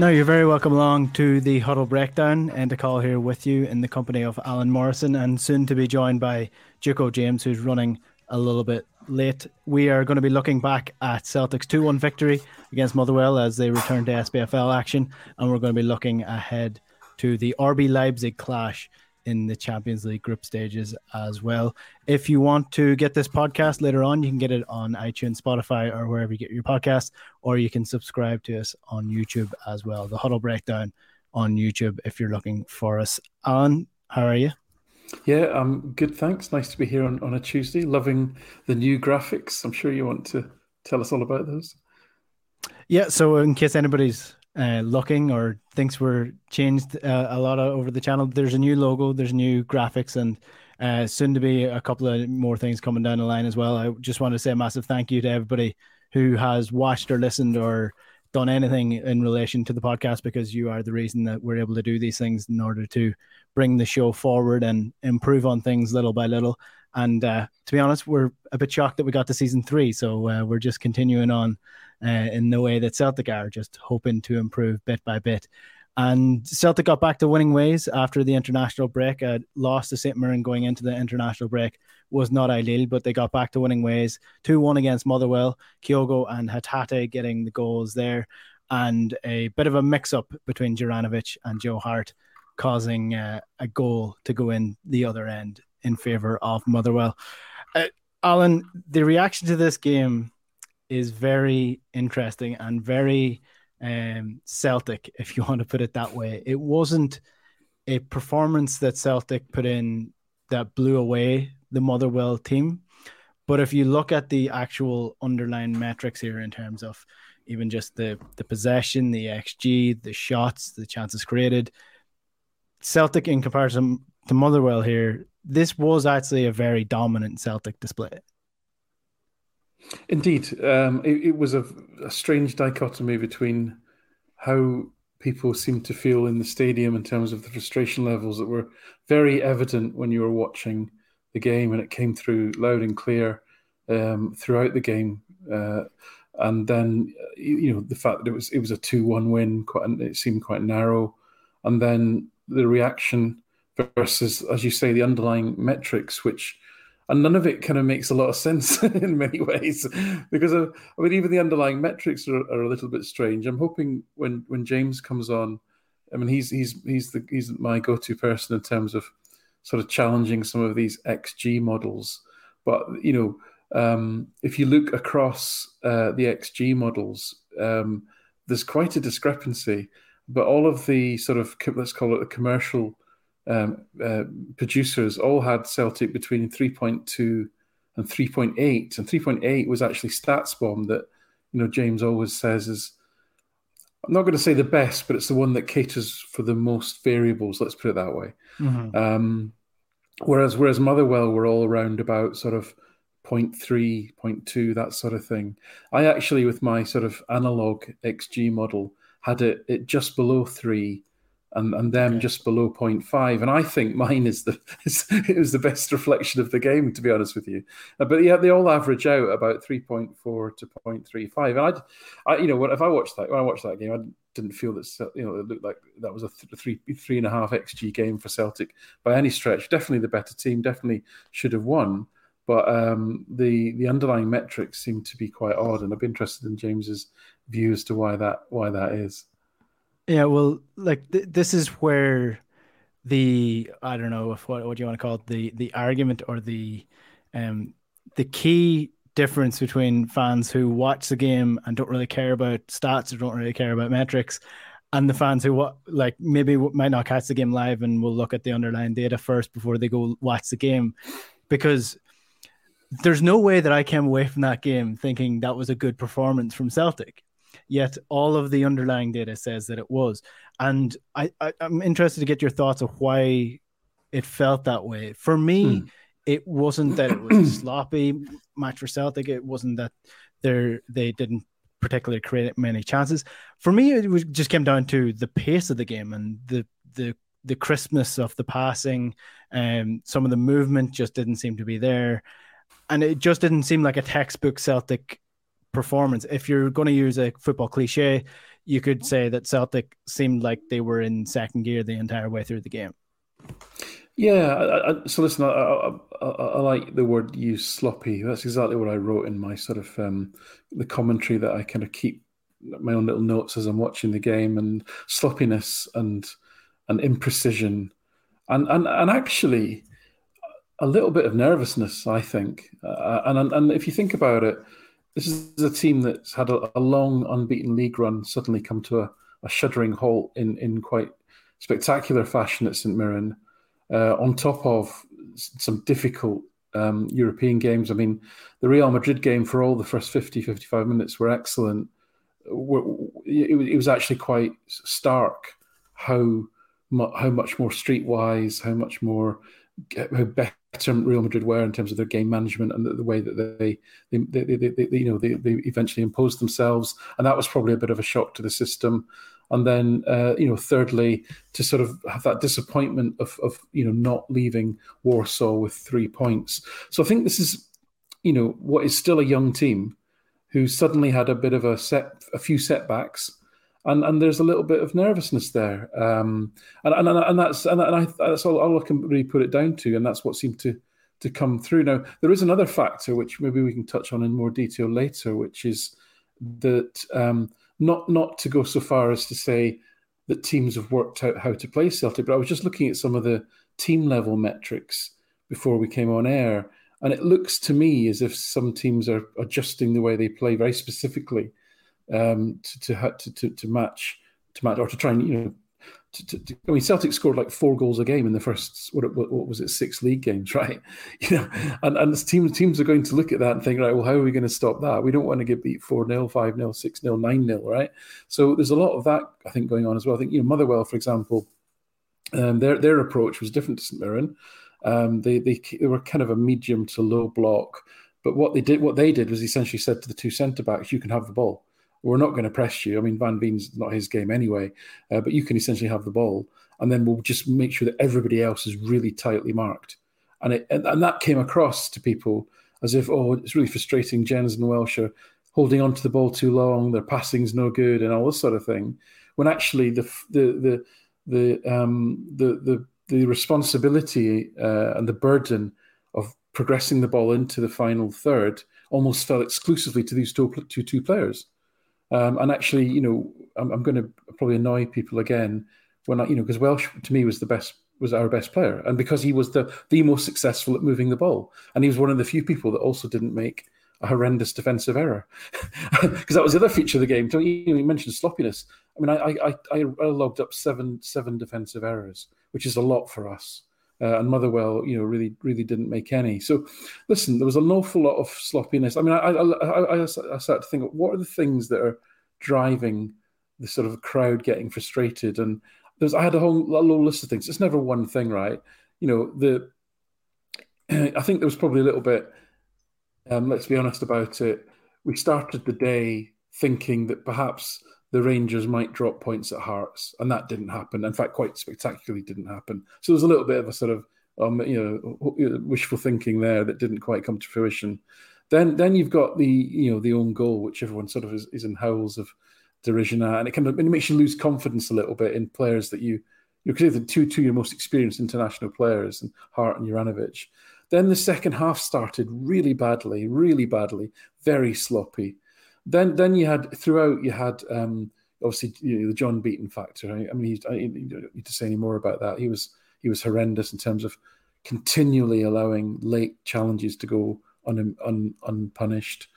Now, you're very welcome along to the Huddle Breakdown and to call here with you in the company of Alan Morrison and soon to be joined by Duco James, who's running a little bit late. We are going to be looking back at Celtic's 2 1 victory against Motherwell as they return to SPFL action, and we're going to be looking ahead to the RB Leipzig clash in the Champions League group stages as well. If you want to get this podcast later on, you can get it on iTunes, Spotify, or wherever you get your podcast, or you can subscribe to us on YouTube as well. The Huddle Breakdown on YouTube if you're looking for us. Alan, how are you? Yeah, um, good. Thanks. Nice to be here on, on a Tuesday. Loving the new graphics. I'm sure you want to tell us all about those. Yeah. So, in case anybody's uh, looking or thinks we're changed uh, a lot over the channel, there's a new logo, there's new graphics, and uh, soon to be a couple of more things coming down the line as well. I just want to say a massive thank you to everybody who has watched or listened or done anything in relation to the podcast because you are the reason that we're able to do these things in order to bring the show forward and improve on things little by little. And uh, to be honest, we're a bit shocked that we got to season three. So uh, we're just continuing on uh, in the way that Celtic are, just hoping to improve bit by bit. And Celtic got back to winning ways after the international break. Uh, lost to St. Mirren going into the international break was not ideal, but they got back to winning ways. 2 1 against Motherwell, Kyogo and Hatate getting the goals there. And a bit of a mix up between Juranovic and Joe Hart, causing uh, a goal to go in the other end in favour of Motherwell. Uh, Alan, the reaction to this game is very interesting and very um, Celtic, if you want to put it that way. It wasn't a performance that Celtic put in that blew away the Motherwell team. But if you look at the actual underlying metrics here in terms of even just the the possession, the XG, the shots, the chances created, Celtic in comparison to Motherwell here, this was actually a very dominant Celtic display. Indeed, um, it, it, was a, a, strange dichotomy between how people seemed to feel in the stadium in terms of the frustration levels that were very evident when you were watching the game, and it came through loud and clear um, throughout the game. Uh, and then, you know, the fact that it was it was a two-one win, quite it seemed quite narrow, and then the reaction versus, as you say, the underlying metrics, which and none of it kind of makes a lot of sense in many ways because of, I mean even the underlying metrics are, are, a little bit strange. I'm hoping when when James comes on, I mean he's he's he's the he's my go-to person in terms of sort of challenging some of these XG models. But you know, um, if you look across uh, the XG models, um, there's quite a discrepancy. But all of the sort of let's call it the commercial um, uh, producers all had Celtic between 3.2 and 3.8, and 3.8 was actually StatsBomb that you know James always says is I'm not going to say the best, but it's the one that caters for the most variables. Let's put it that way. Mm-hmm. Um, whereas whereas Motherwell were all around about sort of 0.3, 0.2, that sort of thing. I actually, with my sort of analog XG model, had it, it just below three and, and them okay. just below 0.5. And I think mine is the is, it was the best reflection of the game, to be honest with you. Uh, but yeah, they all average out about 3.4 to 0.35. And I, I you know, if I watched that, when I watched that game, I didn't feel that you know it looked like that was a th- three three and a half xg game for Celtic by any stretch. Definitely the better team. Definitely should have won. but um, the the underlying metrics seem to be quite odd, and I'd be interested in James's view as to why that why that is. Yeah, well, like th- this is where the I don't know if what what do you want to call it the the argument or the um the key difference between fans who watch the game and don't really care about stats or don't really care about metrics and the fans who what like maybe might not catch the game live and will look at the underlying data first before they go watch the game because there's no way that I came away from that game thinking that was a good performance from Celtic. Yet all of the underlying data says that it was. And I, I am interested to get your thoughts of why it felt that way. For me, hmm. it wasn't that it was a sloppy match for Celtic. It wasn't that they they didn't particularly create many chances. For me, it was, just came down to the pace of the game and the the the crispness of the passing. And um, some of the movement just didn't seem to be there and it just didn't seem like a textbook Celtic performance. If you're going to use a football cliche, you could say that Celtic seemed like they were in second gear the entire way through the game. Yeah, I, I, so listen, I, I, like the word use sloppy. That's exactly what I wrote in my sort of um, the commentary that I kind of keep my own little notes as I'm watching the game and sloppiness and and imprecision and and and actually a little bit of nervousness, I think. Uh, and and if you think about it, this is a team that's had a, a long unbeaten league run suddenly come to a, a, shuddering halt in in quite spectacular fashion at St Mirren, uh, on top of some difficult um, European games. I mean, the Real Madrid game for all the first 50, 55 minutes were excellent. It was actually quite stark how how much more streetwise, how much more how better Real Madrid were in terms of their game management and the, the way that they they, they, they, you know they, they eventually imposed themselves, and that was probably a bit of a shock to the system. And then, uh, you know, thirdly, to sort of have that disappointment of, of, you know, not leaving Warsaw with three points. So I think this is, you know, what is still a young team who suddenly had a bit of a set, a few setbacks, and and there's a little bit of nervousness there, um, and, and and that's and, and I, that's all, all I can really put it down to, and that's what seemed to to come through. Now there is another factor which maybe we can touch on in more detail later, which is that um, not not to go so far as to say that teams have worked out how to play Celtic, but I was just looking at some of the team level metrics before we came on air, and it looks to me as if some teams are adjusting the way they play very specifically um, to, to, to to match to match or to try and you know. To, to, I mean, Celtic scored like four goals a game in the first what, what, what was it six league games, right? You know, and and teams teams are going to look at that and think, right, well, how are we going to stop that? We don't want to get beat four 0 five 0 six 0 nine 0 right? So there's a lot of that I think going on as well. I think you know Motherwell, for example, um, their their approach was different to St Mirren. Um, they, they they were kind of a medium to low block, but what they did what they did was essentially said to the two centre backs, "You can have the ball." We're not going to press you. I mean, Van Veen's not his game anyway, uh, but you can essentially have the ball, and then we'll just make sure that everybody else is really tightly marked. And it and, and that came across to people as if, oh, it's really frustrating. Jenz and Welsh are holding on to the ball too long, their passing's no good, and all this sort of thing. When actually the the the the um, the, the the responsibility uh, and the burden of progressing the ball into the final third almost fell exclusively to these two, two, two players. Um, and actually, you know, I'm, I'm going to probably annoy people again when I, you know, because Welsh to me was the best, was our best player, and because he was the the most successful at moving the ball, and he was one of the few people that also didn't make a horrendous defensive error, because that was the other feature of the game. So you, you mentioned sloppiness. I mean, I, I I I logged up seven seven defensive errors, which is a lot for us. Uh, and Motherwell, you know, really, really didn't make any. So, listen, there was an awful lot of sloppiness. I mean, I, I, I, I, started to think, what are the things that are driving the sort of crowd getting frustrated? And there's, I had a whole, a list of things. It's never one thing, right? You know, the, I think there was probably a little bit. Um, let's be honest about it. We started the day thinking that perhaps the Rangers might drop points at Hearts, and that didn't happen. In fact, quite spectacularly didn't happen. So there's a little bit of a sort of um, you know wishful thinking there that didn't quite come to fruition. Then then you've got the you know the own goal, which everyone sort of is, is in howls of derision at, and it kind of it makes you lose confidence a little bit in players that you you're the two two your most experienced international players, and Hart and Juranovic. Then the second half started really badly, really badly, very sloppy. Then then you had throughout you had um, obviously you know, the John Beaton factor. I, mean, I, you don't need to say any more about that. He was he was horrendous in terms of continually allowing late challenges to go un, un, unpunished.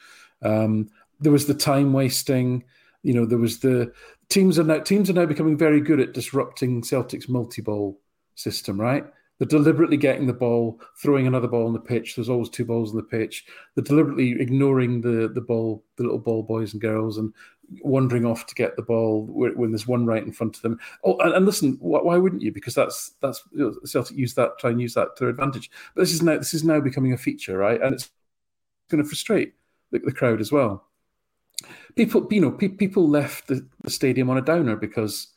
Um, there was the time wasting. You know, there was the teams are now teams are now becoming very good at disrupting Celtic's multi-ball system. Right, they're deliberately getting the ball, throwing another ball on the pitch. There's always two balls on the pitch. They're deliberately ignoring the the ball, the little ball boys and girls, and wandering off to get the ball when there's one right in front of them. Oh, and, and listen, why wouldn't you? Because that's that's you know, Celtic use that, try and use that to their advantage. But this is now this is now becoming a feature, right? And it's going to frustrate the, the crowd as well. People, you know, pe- people left the, the stadium on a downer because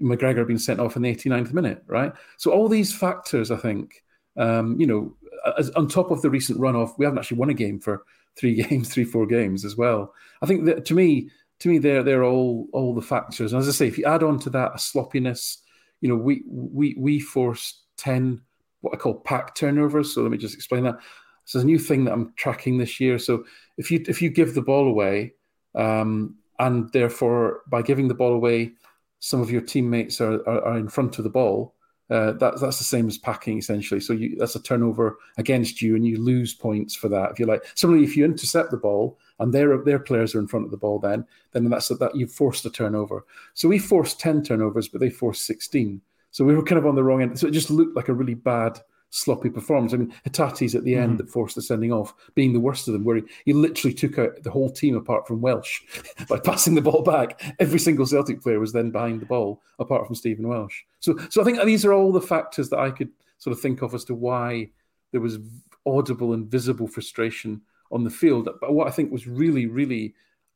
McGregor been sent off in the 89th minute, right? So all these factors, I think, um, you know, as, on top of the recent runoff, we haven't actually won a game for three games, three, four games as well. I think that to me, to me, they're they're all all the factors. And as I say, if you add on to that a sloppiness, you know, we we we forced ten what I call pack turnovers. So let me just explain that. So it's a new thing that I'm tracking this year. So if you if you give the ball away, um, and therefore by giving the ball away, some of your teammates are, are, are in front of the ball, uh, that, that's the same as packing essentially. So you, that's a turnover against you, and you lose points for that. If you like, similarly, if you intercept the ball and their their players are in front of the ball, then then that's that you've forced a turnover. So we forced ten turnovers, but they forced sixteen. So we were kind of on the wrong end. So it just looked like a really bad sloppy performance. I mean, Hatate's at the end mm-hmm. that forced the sending off, being the worst of them, where he, he literally took out the whole team apart from Welsh by passing the ball back. Every single Celtic player was then behind the ball, apart from Stephen Welsh. So, so I think these are all the factors that I could sort of think of as to why there was audible and visible frustration on the field. But what I think was really, really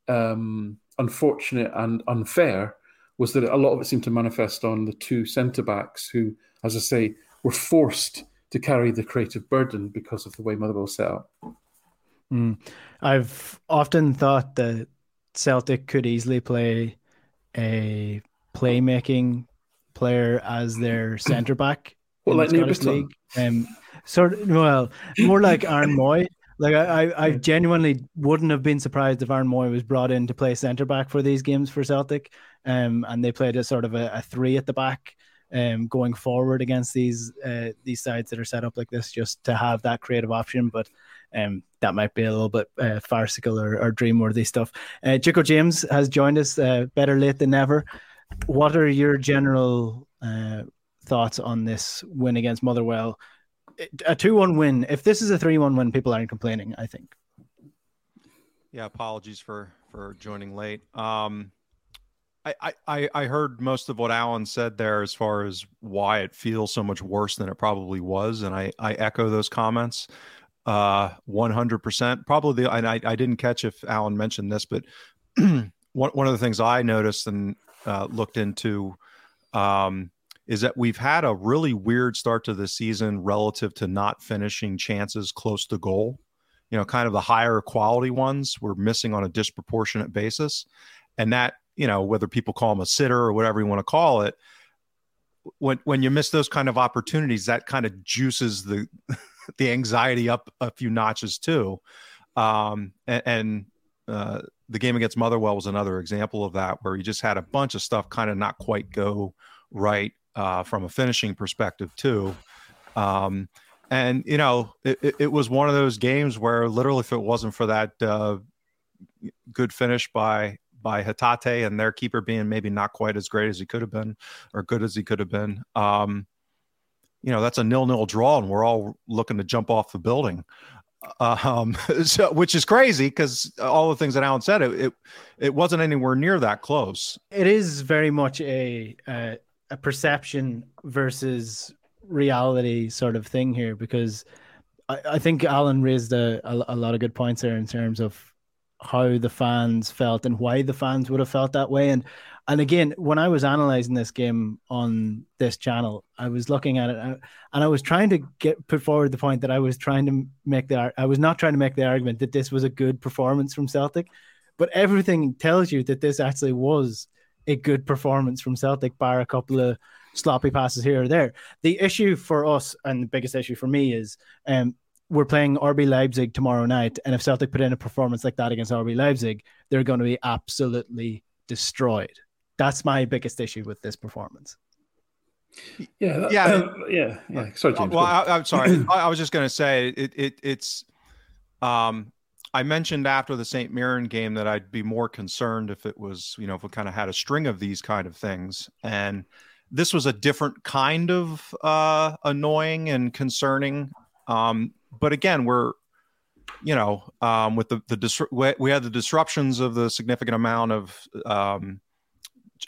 um, unfortunate and unfair was that a lot of it seemed to manifest on the two centre backs who, as I say, were forced to carry the creative burden because of the way Motherwell set up. Mm. I've often thought that Celtic could easily play a playmaking player as their centre back well, like the Scottish League. Um, sort of, well, more like Aaron Mooy. Like I, I, I, genuinely wouldn't have been surprised if Aaron Mooy was brought in to play centre back for these games for Celtic. Um, and they played a sort of a, a three at the back um, going forward against these uh, these sides that are set up like this, just to have that creative option. But um, that might be a little bit uh, farcical or, or dream-worthy stuff. Uh, James has joined us. Uh, better late than never. What are your general uh, thoughts on this win against Motherwell? A two-one win. If this is a three-one win, people aren't complaining. I think. Yeah, apologies for for joining late. Um, I, I, heard most of what Alan said there as far as why it feels so much worse than it probably was, and I, I echo those comments uh 100%. Probably, the, and I, I didn't catch if Alan mentioned this, but one, one of the things I noticed and uh, looked into um, is that we've had a really weird start to the season relative to not finishing chances close to goal. You know, kind of the higher quality ones we're missing on a disproportionate basis. And that you know, whether people call him a sitter or whatever you want to call it, when when you miss those kind of opportunities, that kind of juices the the anxiety up a few notches too. Um, and, and uh, the game against Motherwell was another example of that, where you just had a bunch of stuff kind of not quite go right uh, from a finishing perspective too. Um, and you know, it, it, was one of those games where literally, if it wasn't for that uh, good finish by by Hatate and their keeper being maybe not quite as great as he could have been or good as he could have been. Um, you know, that's a nil-nil draw, and we're all looking to jump off the building. Um, so, which is crazy because all the things that Alan said, it, it, it wasn't anywhere near that close. It is very much a a, a perception versus reality sort of thing here because I, I think Alan raised a, a, a lot of good points there in terms of how the fans felt and why the fans would have felt that way. And and again, when I was analyzing this game on this channel, I was looking at it uh, and I was trying to get put forward the point that I was trying to make the I was not trying to make the argument that this was a good performance from Celtic, but everything tells you that this actually was a good performance from Celtic, bar a couple of sloppy passes here or there. The issue for us and the biggest issue for me is um, we're playing RB Leipzig tomorrow night, and if Celtic put in a performance like that against RB Leipzig, they're going to be absolutely destroyed. That's my biggest issue with this performance. Yeah, that, yeah, um, yeah, yeah. Sorry, James. Well, I, am sorry. I, I, was just going to say it, it. It's. Um, I mentioned after the St. Mirren game that I'd be more concerned if it was, you know, if we kind of had a string of these kind of things, and this was a different kind of uh, annoying and concerning. Um, but again, we're, you know, um, with the the dis- we had the disruptions of the significant amount of um,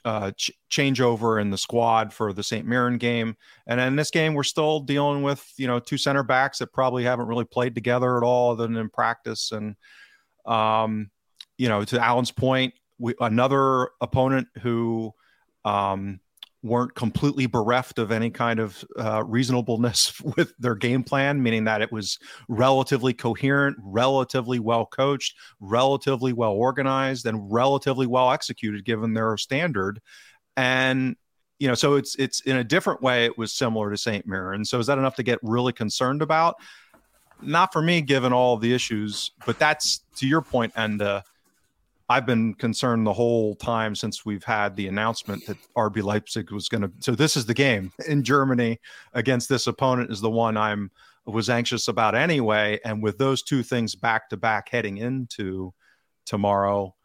uh, ch- changeover in the squad for the St. Mirren game, and in this game, we're still dealing with you know two center backs that probably haven't really played together at all, other than in practice. And um, you know, to Alan's point, we, another opponent who um, weren't completely bereft of any kind of uh, reasonableness with their game plan, meaning that it was relatively coherent, relatively well coached, relatively well organized, and relatively well executed given their standard. And you know, so it's it's in a different way. It was similar to Saint Mirren. So is that enough to get really concerned about? Not for me, given all the issues. But that's to your point, and. I've been concerned the whole time since we've had the announcement that RB Leipzig was going to. So this is the game in Germany against this opponent is the one I'm was anxious about anyway. And with those two things back to back heading into tomorrow,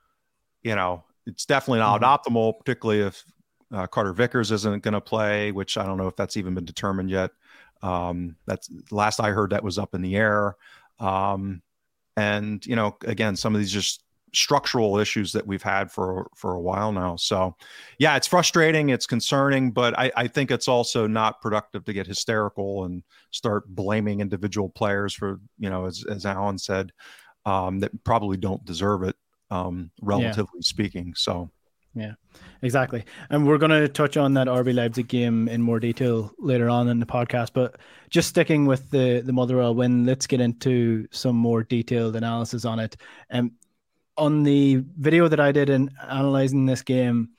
you know, it's definitely not mm-hmm. optimal, particularly if uh, Carter Vickers isn't going to play, which I don't know if that's even been determined yet. Um, that's last I heard that was up in the air. Um, and you know, again, some of these just structural issues that we've had for for a while now. So, yeah, it's frustrating, it's concerning, but I, I think it's also not productive to get hysterical and start blaming individual players for you know, as as Alan said, um, that probably don't deserve it, um, relatively yeah. speaking. So. Yeah, exactly. And we're going to touch on that RB Leipzig game in more detail later on in the podcast. But just sticking with the the Motherwell win, let's get into some more detailed analysis on it. And um, on the video that I did in analyzing this game,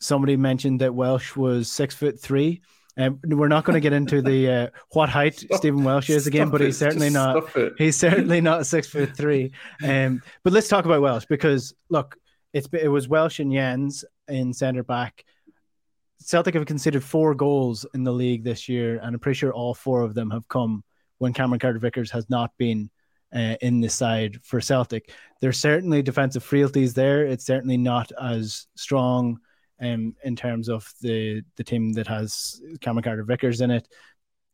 somebody mentioned that Welsh was six foot three. And um, we're not going to get into the uh, what height stop, Stephen Welsh is again, but he's certainly not. He's certainly not six foot three. Um, but let's talk about Welsh because look, it's it was Welsh and Jenz in centre back. Celtic have conceded four goals in the league this year, and I'm pretty sure all four of them have come when Cameron Carter Vickers has not been uh, in the side for Celtic. There's certainly defensive frailties there. It's certainly not as strong um, in terms of the the team that has Cameron Carter Vickers in it.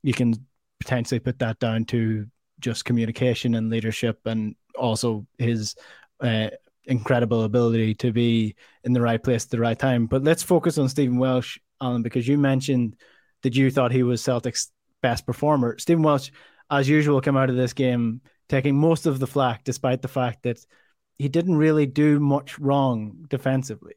You can potentially put that down to just communication and leadership, and also his uh, incredible ability to be in the right place at the right time. But let's focus on Stephen Welsh, Alan, because you mentioned that you thought he was Celtic's best performer. Stephen Welsh, as usual, came out of this game taking most of the flack, despite the fact that he didn't really do much wrong defensively.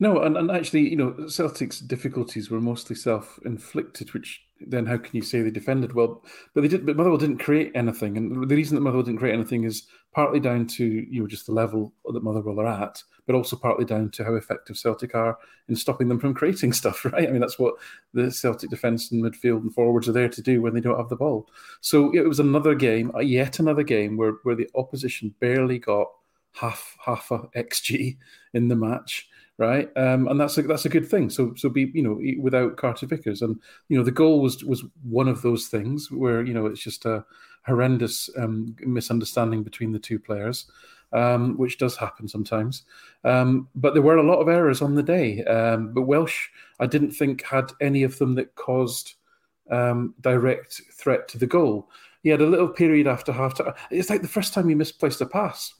No, and, and actually, you know, Celtic's difficulties were mostly self-inflicted, which then how can you say they defended well? But they did. But Motherwell didn't create anything, and the reason that Motherwell didn't create anything is partly down to you know just the level that Motherwell are at, but also partly down to how effective Celtic are in stopping them from creating stuff. Right? I mean, that's what the Celtic defence and midfield and forwards are there to do when they don't have the ball. So it was another game, uh, yet another game where where the opposition barely got half half a xG in the match right? Um, and that's a, that's a good thing. So so be you know without Carter Vickers, and you know the goal was was one of those things where you know it's just a horrendous um, misunderstanding between the two players. Um, which does happen sometimes. Um, but there were a lot of errors on the day. Um, but Welsh, I didn't think had any of them that caused um, direct threat to the goal. He had a little period after half time. It's like the first time he misplaced a pass.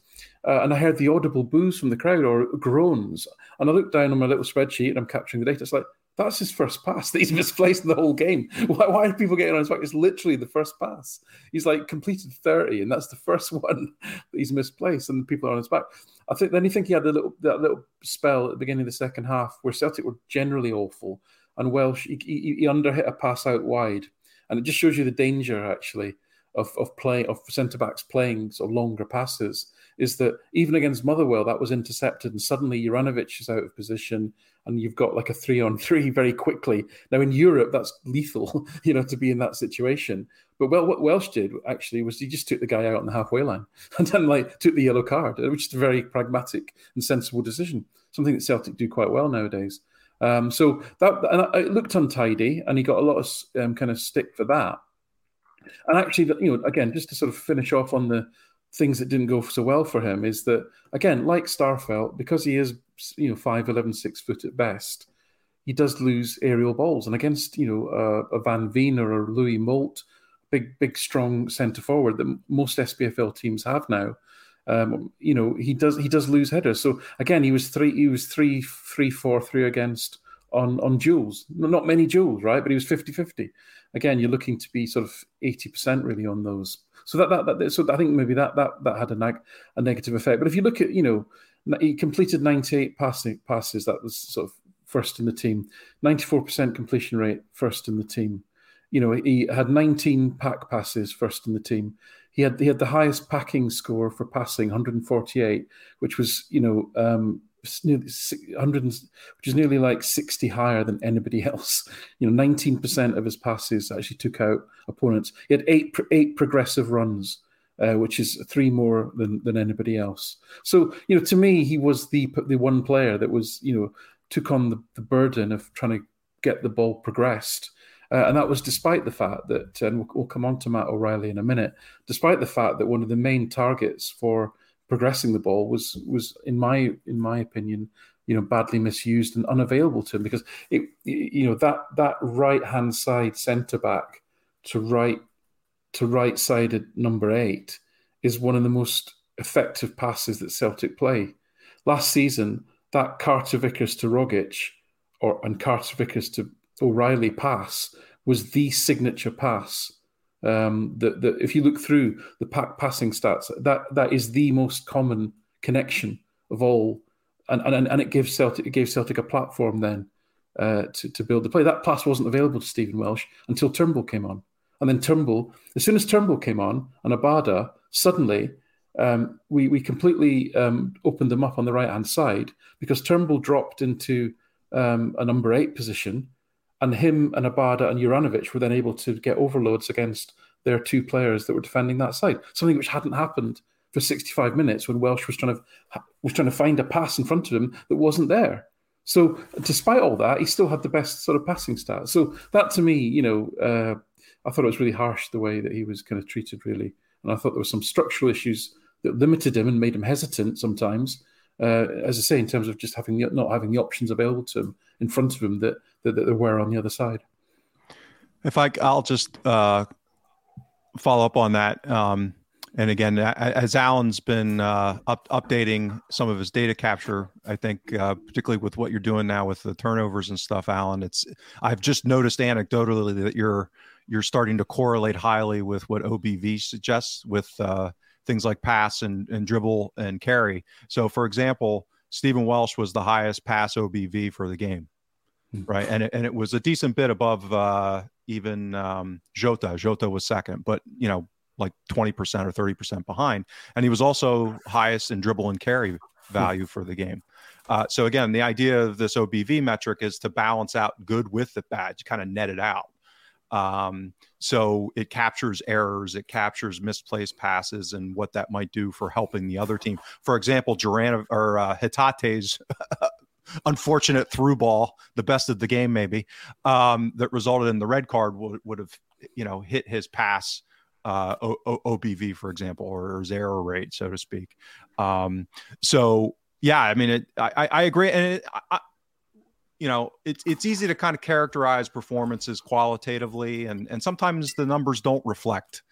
Uh, and I heard the audible boos from the crowd or groans. And I looked down on my little spreadsheet and I'm capturing the data. It's like, that's his first pass that he's misplaced in the whole game. Why, why, are people getting on his back? It's literally the first pass. He's like completed 30, and that's the first one that he's misplaced, and people are on his back. I think then you think he had a little that little spell at the beginning of the second half where Celtic were generally awful, and Welsh he, he, he underhit a pass out wide, and it just shows you the danger actually of of play of centre backs playing sort of longer passes is that even against Motherwell, that was intercepted, and suddenly Juranovic is out of position, and you've got like a three on three very quickly. Now in Europe, that's lethal, you know, to be in that situation. But well, what Welsh did actually was he just took the guy out on the halfway line and then like took the yellow card, which is a very pragmatic and sensible decision. Something that Celtic do quite well nowadays. Um, so that and it looked untidy, and he got a lot of um, kind of stick for that. And actually, you know, again, just to sort of finish off on the things that didn't go so well for him is that again, like Starfelt, because he is you know five eleven six foot at best, he does lose aerial balls. And against you know uh, a Van Veen or a Louis Moult, big big strong centre forward that most SPFL teams have now. Um, you know he does he does lose headers. So again, he was three he was three three four three against on on duels. Not many duels, right? But he was 50-50. Again, you're looking to be sort of eighty percent really on those so that, that, that so I think maybe that that that had a, a negative effect. But if you look at you know he completed 98 passing passes, that was sort of first in the team. 94% completion rate, first in the team. You know he had 19 pack passes, first in the team. He had he had the highest packing score for passing, 148, which was you know um, nearly 100, which is nearly like 60 higher than anybody else. You know, 19% of his passes actually took out opponents. He had eight eight progressive runs, uh, which is three more than than anybody else. So, you know, to me, he was the the one player that was, you know, took on the, the burden of trying to get the ball progressed. Uh, and that was despite the fact that, and we'll, we'll come on to Matt O'Riley in a minute, despite the fact that one of the main targets for progressing the ball was was in my in my opinion you know badly misused and unavailable to him because it you know that that right hand side centre back to right to right sided number eight is one of the most effective passes that Celtic play. Last season, that Carter Vickers to Rogic or and Carter Vickers to O'Riley pass was the signature pass um, that, if you look through the pack passing stats, that that is the most common connection of all, and and, and it gives Celtic it gave Celtic a platform then uh, to to build the play. That pass wasn't available to Stephen Welsh until Turnbull came on, and then Turnbull, as soon as Turnbull came on and Abada, suddenly um, we we completely um, opened them up on the right hand side because Turnbull dropped into um, a number eight position and him and Abada and Juranovic were then able to get overloads against their two players that were defending that side. Something which hadn't happened for 65 minutes when Welsh was trying to was trying to find a pass in front of him that wasn't there. So, despite all that, he still had the best sort of passing stats. So that to me, you know, uh, I thought it was really harsh the way that he was kind of treated, really. And I thought there were some structural issues that limited him and made him hesitant sometimes. Uh, as I say, in terms of just having the, not having the options available to him in front of him that that, that there were on the other side. If I, I'll just uh, follow up on that. Um, and again, as Alan's been uh, up, updating some of his data capture, I think uh, particularly with what you're doing now with the turnovers and stuff, Alan, it's I've just noticed anecdotally that you're you're starting to correlate highly with what OBV suggests with uh, things like pass and, and dribble and carry. So, for example, Stephen Welsh was the highest pass OBV for the game right? And it, and it was a decent bit above uh, even um, Jota. Jota was second, but you know, like twenty percent or thirty percent behind. And he was also highest in dribble and carry value for the game. Uh, so again, the idea of this OBV metric is to balance out good with the bad, to kind of net it out. Um, so it captures errors, it captures misplaced passes, and what that might do for helping the other team. For example, Duran or uh, Hatate's unfortunate through ball, the best of the game maybe, um, that resulted in the red card would, would have, you know, hit his pass uh, o- o- OBV, for example, or his error rate, so to speak. Um, so yeah, I mean, it, I, I agree, and it, I, you know, it's it's easy to kind of characterize performances qualitatively, and and sometimes the numbers don't reflect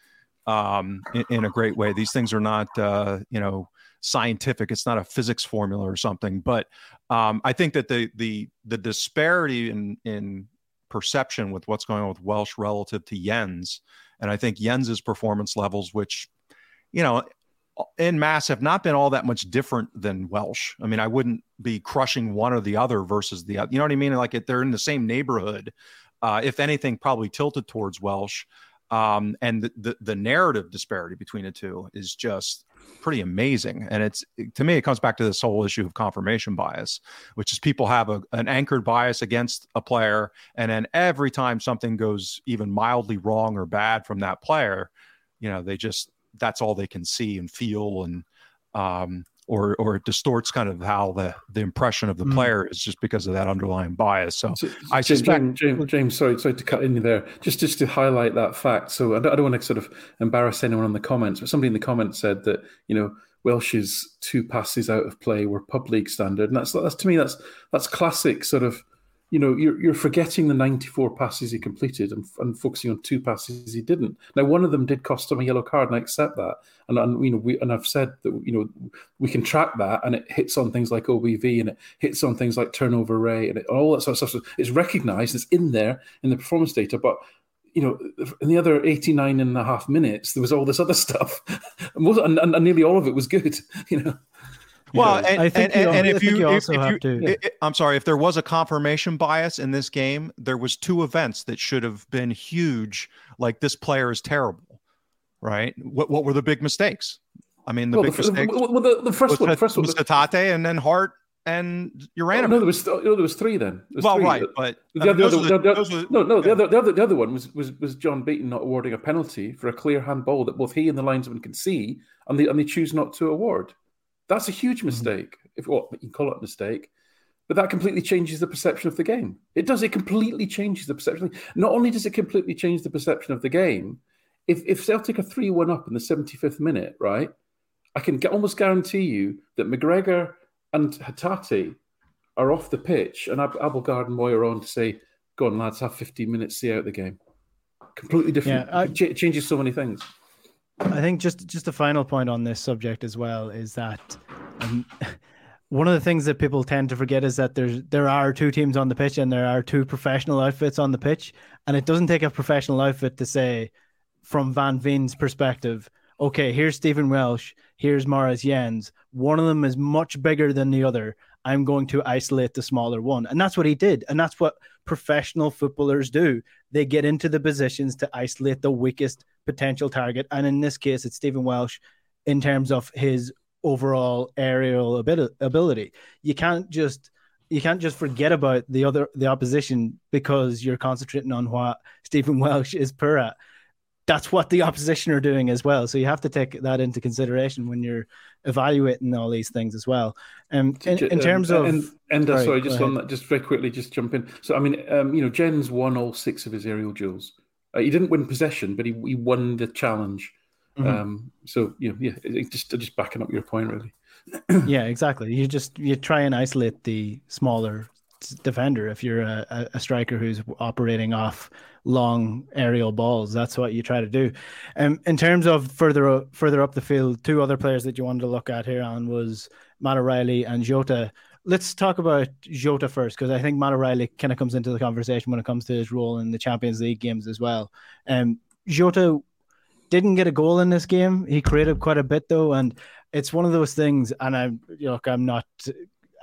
um, in, in, a great way. These things are not, uh, you know, scientific. It's not a physics formula or something. But um, I think that the the the disparity in in perception with what's going on with Welsh relative to Jenz, and I think Jenz's performance levels, which you know in mass have not been all that much different than Welsh. I mean, I wouldn't be crushing one or the other versus the other. You know what I mean? Like they're in the same neighborhood. Uh, if anything, probably tilted towards Welsh. Um, and the, the, the narrative disparity between the two is just pretty amazing. And it's to me, it comes back to this whole issue of confirmation bias, which is people have a, an anchored bias against a player, and then every time something goes even mildly wrong or bad from that player, you know, they just that's all they can see and feel and um, or or it distorts kind of how the the impression of the mm. player is just because of that underlying bias. So, so I suspect James, James, James, sorry, sorry to cut in there, just just to highlight that fact. So I don't, I don't want to sort of embarrass anyone in the comments, but somebody in the comments said that you know Welsh's two passes out of play were pub league standard, and that's that's to me that's that's classic sort of you know, you're, you're forgetting the 94 passes he completed and, and focusing on two passes he didn't. Now, one of them did cost him a yellow card, and I accept that. And, and you know, we and I've said that you know we can track that, and it hits on things like OBV, and it hits on things like turnover rate, and it, all that sort of stuff. So it's recognised, it's in there in the performance data, but you know, in the other 89 and a half minutes, there was all this other stuff. and, and, and, nearly all of it was good, you know. Well, and, I think and, and, if you, you also if, if have you, to. It, I'm sorry, if there was a confirmation bias in this game, there was two events that should have been huge. Like this player is terrible, right? What what were the big mistakes? I mean, the well, big the, mistakes. Well, the, the first one, the first one was Hatate, and then Hart and oh, Juranovic. no, there was no, there was three then. Was well, three. right, but the, other, the, no, no, the other, the other, the other one was was was John Beaton not awarding a penalty for a clear handball that both he and the linesman can see, and they and they choose not to award. That's a huge mm-hmm. mistake. Mm-hmm. If what you can call it a mistake, but that completely changes the perception of the game. It does. It completely changes the perception. Not only does it completely change the perception of the game, if if Celtic are three one up in the seventy fifth minute, right, I can almost guarantee you that McGregor and Hatate are off the pitch, and Ab- Abildgaard and Mooy are on to say, "Go on, lads, have fifteen minutes, see out the game." Completely different. Yeah, I, it changes so many things. I think just just a final point on this subject as well is that um, one of the things that people tend to forget is that there's there are two teams on the pitch and there are two professional outfits on the pitch, and it doesn't take a professional outfit to say, from Van Veen's perspective, okay, here's Stephen Welsh, here's Moritz Jenz. One of them is much bigger than the other. I'm going to isolate the smaller one, and that's what he did, and that's what professional footballers do. They get into the positions to isolate the weakest potential target. And in this case, it's Stephen Welsh in terms of his overall aerial ability. You can't just you can't just forget about the other the opposition because you're concentrating on what Stephen Welsh is poor at that's what the opposition are doing as well. So you have to take that into consideration when you're evaluating all these things as well. Um, in, in terms of and, and uh, sorry, sorry just on that, just very quickly, just jump in. So I mean, um, you know, Jenz won all six of his aerial duels. Uh, he didn't win possession, but he, he won the challenge. Mm-hmm. Um, so you know, yeah, just just backing up your point, really. yeah, exactly. You just you try and isolate the smaller defender if you're a, a striker who's operating off long aerial balls. That's what you try to do. Um, in terms of further further up the field, two other players that you wanted to look at here on was Matt O'Riley and Jota. Let's talk about Jota first because I think Matt O'Riley kind of comes into the conversation when it comes to his role in the Champions League games as well. Um, Jota didn't get a goal in this game. He created quite a bit though, and it's one of those things. And I'm look, I'm not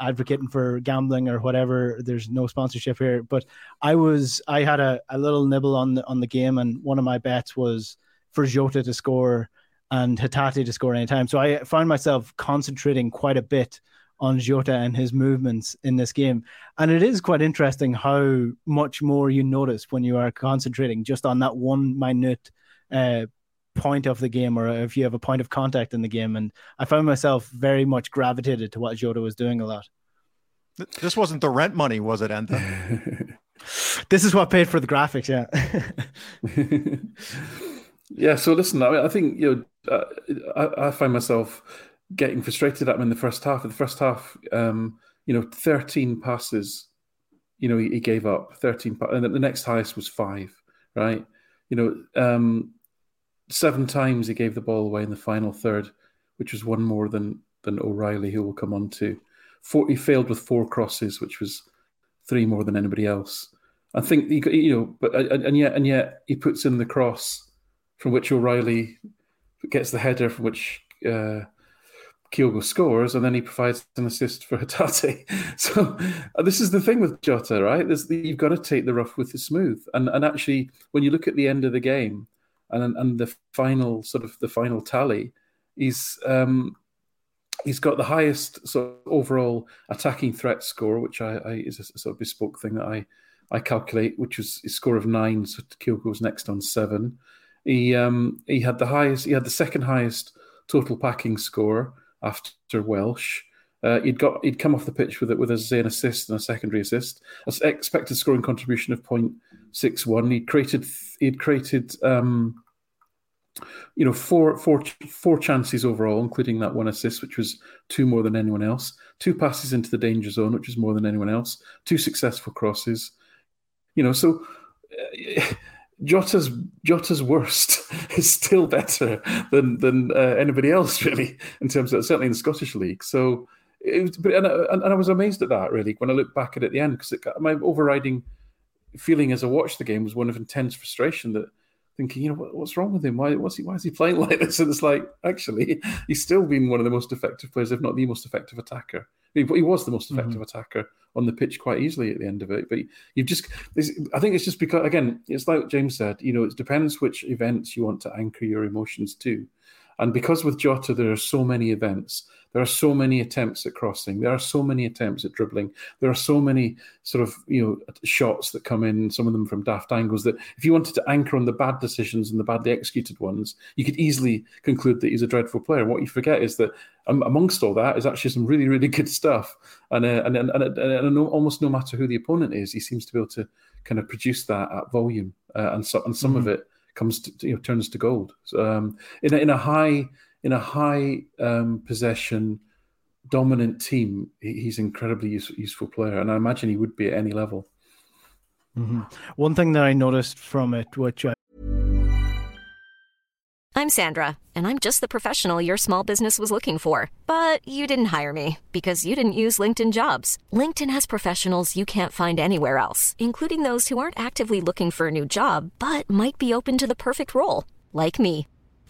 advocating for gambling or whatever. There's no sponsorship here, but I was I had a, a little nibble on the on the game, and one of my bets was for Jota to score and Hatate to score anytime. So I found myself concentrating quite a bit on Jota and his movements in this game. And it is quite interesting how much more you notice when you are concentrating just on that one minute uh, point of the game or if you have a point of contact in the game. And I found myself very much gravitated to what Jota was doing a lot. This wasn't the rent money, was it, Enda? this is what paid for the graphics, yeah. yeah. So listen, I, mean, I think you know, uh, I, I, find myself getting frustrated at him in the first half. In the first half, um, you know, thirteen passes, you know, he, he gave up thirteen, and the next highest was five, right? You know, um, seven times he gave the ball away in the final third, which was one more than than O'Riley, who will come on to. Four, he failed with four crosses, which was three more than anybody else. I think he, you know, but and yet and yet he puts in the cross from which O'Riley gets the header from which uh, Kyogo scores, and then he provides an assist for Hatate. So uh, this is the thing with Jota, right? The, you've got to take the rough with the smooth, and and actually, when you look at the end of the game, and and the final sort of the final tally, he's um, he's got the highest sort of overall attacking threat score, which I, I is a sort of bespoke thing that I I calculate, which was a score of nine. So Kyogo's next on seven. He um, he had the highest. He had the second highest total packing score after Welsh. Uh, he'd got he'd come off the pitch with it with a, an assist and a secondary assist. An expected scoring contribution of 0.61. He created he'd created um, you know four four four chances overall, including that one assist, which was two more than anyone else. Two passes into the danger zone, which is more than anyone else. Two successful crosses. You know, so. Uh, Jota's Jota's worst is still better than than uh, anybody else really in terms of certainly in the Scottish league. So, it was, but and, and, I was amazed at that really when I look back at it at the end because my overriding feeling as I watched the game was one of intense frustration that thinking, you know, what, what's wrong with him? Why, what's he, why is he playing like this? And it's like, actually, he's still been one of the most effective players, if not the most effective attacker. He, he was the most effective mm-hmm. attacker on the pitch quite easily at the end of it. But you've just, I think it's just because, again, it's like James said, you know, it depends which events you want to anchor your emotions to. And because with Jota, there are so many events there are so many attempts at crossing. There are so many attempts at dribbling. There are so many sort of you know shots that come in. Some of them from daft angles. That if you wanted to anchor on the bad decisions and the badly executed ones, you could easily conclude that he's a dreadful player. And what you forget is that amongst all that is actually some really really good stuff. And uh, and and, and, and, almost no matter who the opponent is, he seems to be able to kind of produce that at volume. Uh, and so and some mm-hmm. of it comes to you know turns to gold. So, um, in a, in a high in a high um, possession dominant team, he's an incredibly use, useful player, and I imagine he would be at any level. Mm-hmm. One thing that I noticed from it, which I... I'm Sandra, and I'm just the professional your small business was looking for, but you didn't hire me because you didn't use LinkedIn Jobs. LinkedIn has professionals you can't find anywhere else, including those who aren't actively looking for a new job but might be open to the perfect role, like me.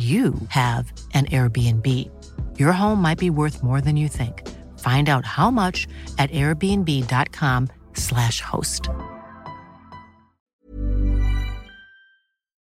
you have an Airbnb. Your home might be worth more than you think. Find out how much at airbnb.com/slash host.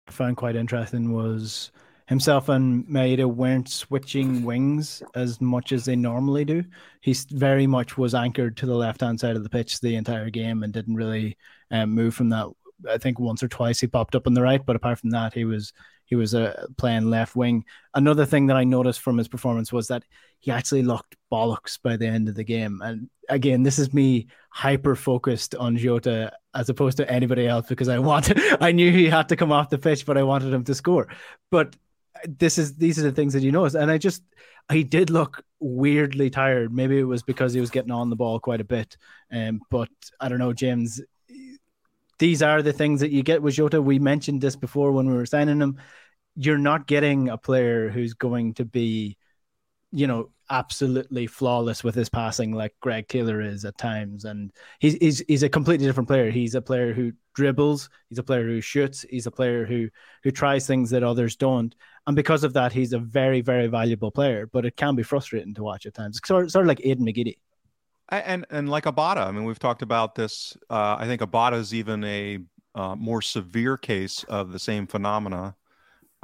I found quite interesting was himself and Maeda weren't switching wings as much as they normally do. He very much was anchored to the left hand side of the pitch the entire game and didn't really um, move from that. I think once or twice he popped up on the right, but apart from that, he was he was uh, playing left wing. Another thing that I noticed from his performance was that he actually looked bollocks by the end of the game. And again, this is me hyper focused on Jota as opposed to anybody else because I wanted, I knew he had to come off the pitch, but I wanted him to score. But this is these are the things that you notice, and I just he did look weirdly tired. Maybe it was because he was getting on the ball quite a bit. Um, but I don't know, James these are the things that you get with Jota. We mentioned this before when we were signing him. you're not getting a player who's going to be, you know, absolutely flawless with his passing like Greg Taylor is at times. And he's he's he's a completely different player. He's a player who dribbles, he's a player who shoots, he's a player who who tries things that others don't. And because of that, he's a very, very valuable player. But it can be frustrating to watch at times. Sort, sort of like Aiden McGeady. And and like Abada, I mean, we've talked about this. Uh, I think Abada is even a uh, more severe case of the same phenomena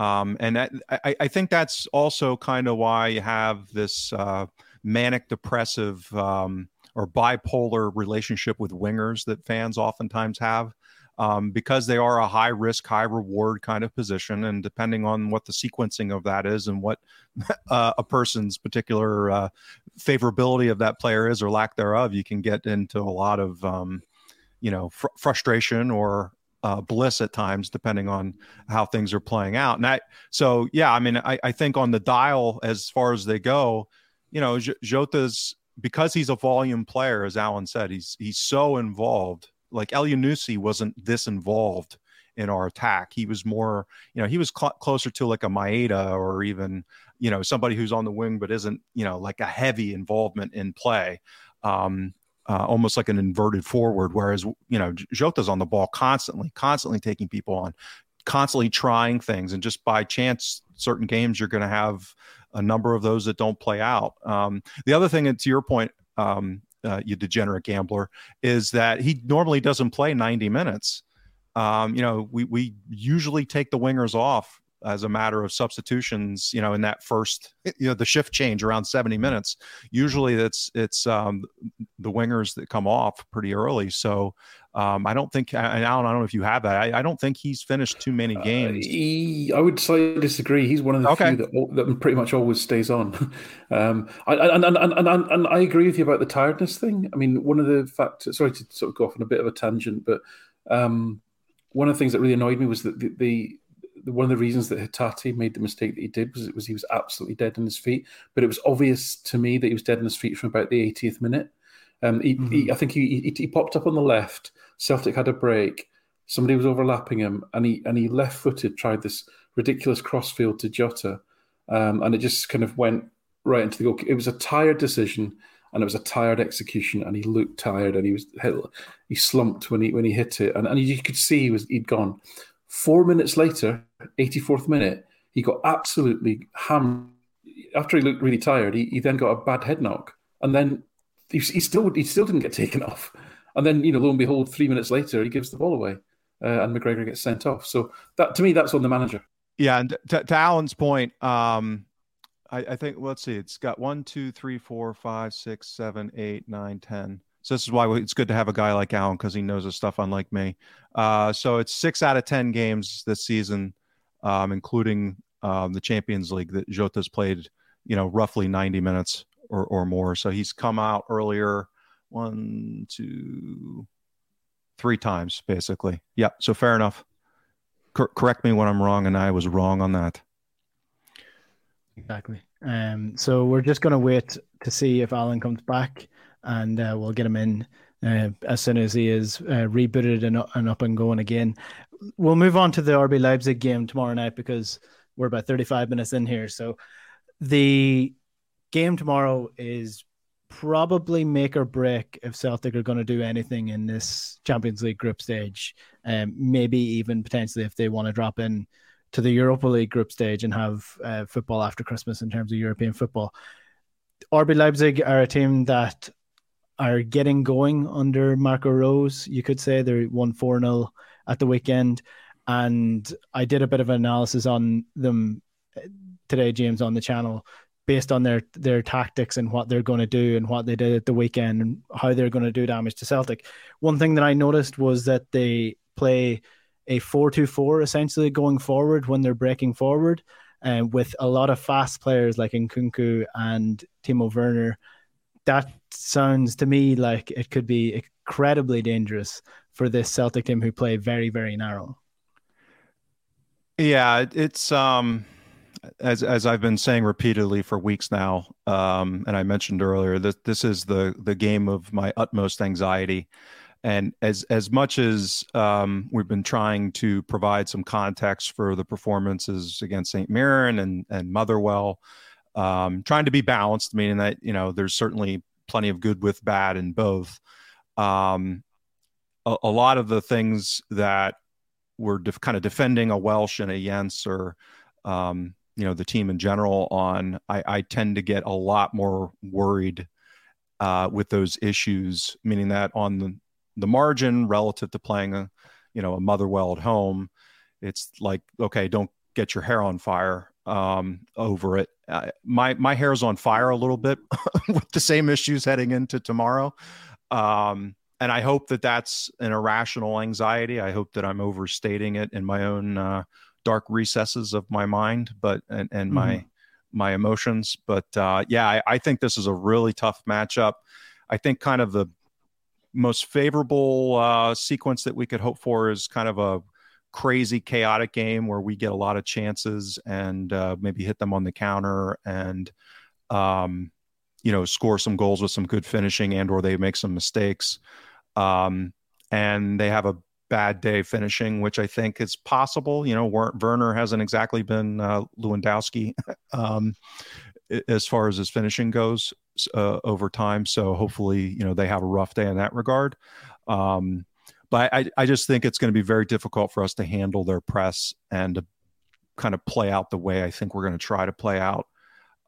um, and that, I, I, think that's also kind of why you have this uh, manic depressive um, or bipolar relationship with wingers that fans oftentimes have. Um, because they are a high risk, high reward kind of position. And depending on what the sequencing of that is and what uh, a person's particular uh, favorability of that player is or lack thereof, you can get into a lot of, um, you know, fr- frustration or uh, bliss at times, depending on how things are playing out. And I, so yeah, I mean, I, I think on the dial as far as they go, you know, J- Jota's because he's a volume player, as Alan said, he's he's so involved. Like Elyounoussi wasn't this involved in our attack. He was more, you know, he was cl- closer to like a Maeda or even, you know, somebody who's on the wing but isn't, you know, like a heavy involvement in play. Um, uh, almost like an inverted forward. Whereas, you know, Jota's on the ball constantly, constantly taking people on, constantly trying things. And just by chance, certain games, you're going to have a number of those that don't play out. Um, the other thing, and to your point, um, uh, you degenerate gambler, is that he normally doesn't play 90 minutes. Um, you know, we, we usually take the wingers off as a matter of substitutions, you know, in that first, you know, the shift change around 70 minutes. Usually it's it's um, the wingers that come off pretty early. So um, I don't think, I, Alan, I don't know if you have that. I, I don't think he's finished too many uh, games. Uh, he, I would slightly disagree. He's one of the okay. few that, that pretty much always stays on. um, and, and, and, and, and I agree with you about the tiredness thing. I mean, one of the factors, sorry to sort of go off on a bit of a tangent, but um, one of the things that really annoyed me was that the, the one of the reasons that Hatate made the mistake that he did was it was he was absolutely dead on his feet. But it was obvious to me that he was dead on his feet from about the 80th minute. Um, he, mm-hmm. he, I think he, he, he popped up on the left. Celtic had a break. Somebody was overlapping him, and he and he left-footed tried this ridiculous crossfield to Jota, um, and it just kind of went right into the goal. It was a tired decision, and it was a tired execution, and he looked tired, and he was he slumped when he when he hit it, and, and you could see he was he'd gone. Four minutes later, 84th minute, he got absolutely hammered. After he looked really tired, he, he then got a bad head knock, and then he, he still he still didn't get taken off. And then you know, lo and behold, three minutes later, he gives the ball away, uh, and McGregor gets sent off. So that to me, that's on the manager. Yeah, and to, to Alan's point, um, I, I, think let's see, it's got one, two, three, four, five, six, seven, eight, nine, ten. So this is why it's good to have a guy like Alan because he knows his stuff, unlike me. Uh, so it's six out of ten games this season, um, including um, the Champions League that Jota's played. You know, roughly ninety minutes or, or more. So he's come out earlier one, two, three times basically. Yeah. So fair enough. Cor- correct me when I'm wrong, and I was wrong on that. Exactly. Um, so we're just going to wait to see if Alan comes back and uh, we'll get him in uh, as soon as he is uh, rebooted and, and up and going again. We'll move on to the RB Leipzig game tomorrow night because we're about 35 minutes in here. So the game tomorrow is probably make or break if Celtic are going to do anything in this Champions League group stage. Um, maybe even potentially if they want to drop in to the Europa League group stage and have uh, football after Christmas in terms of European football. RB Leipzig are a team that are getting going under Marco Rose. You could say they won 4 0 at the weekend. And I did a bit of analysis on them today, James, on the channel based on their their tactics and what they're going to do and what they did at the weekend and how they're going to do damage to Celtic. One thing that I noticed was that they play a 4-2-4 essentially going forward when they're breaking forward and uh, with a lot of fast players like Nkunku and Timo Werner that sounds to me like it could be incredibly dangerous for this Celtic team who play very, very narrow. Yeah, it's um as as I've been saying repeatedly for weeks now, um, and I mentioned earlier that this is the the game of my utmost anxiety. And as as much as um, we've been trying to provide some context for the performances against St. Mirren and and Motherwell, um, trying to be balanced, meaning that you know there's certainly plenty of good with bad in both. Um, a, a, lot of the things that we're def- kind of defending a Welsh and a Jenz or um, you know the team in general on, I, I, tend to get a lot more worried uh, with those issues, meaning that on the the margin relative to playing a you know a Motherwell at home, it's like okay, don't get your hair on fire um, over it. Uh, my my hair's on fire a little bit with the same issues heading into tomorrow. Um, and I hope that that's an irrational anxiety. I hope that I'm overstating it in my own uh, dark recesses of my mind, but and, and mm-hmm. my my emotions. But uh, yeah, I, I, think this is a really tough matchup. I think kind of the most favorable uh, sequence that we could hope for is kind of a crazy, chaotic game where we get a lot of chances and uh, maybe hit them on the counter and um, you know score some goals with some good finishing and or they make some mistakes um, and they have a bad day finishing, which I think is possible. You know, Werner hasn't exactly been uh, Lewandowski um, as far as his finishing goes uh, over time. So hopefully, you know, they have a rough day in that regard. Um, but I, I just think it's going to be very difficult for us to handle their press and to kind of play out the way I think we're going to try to play out.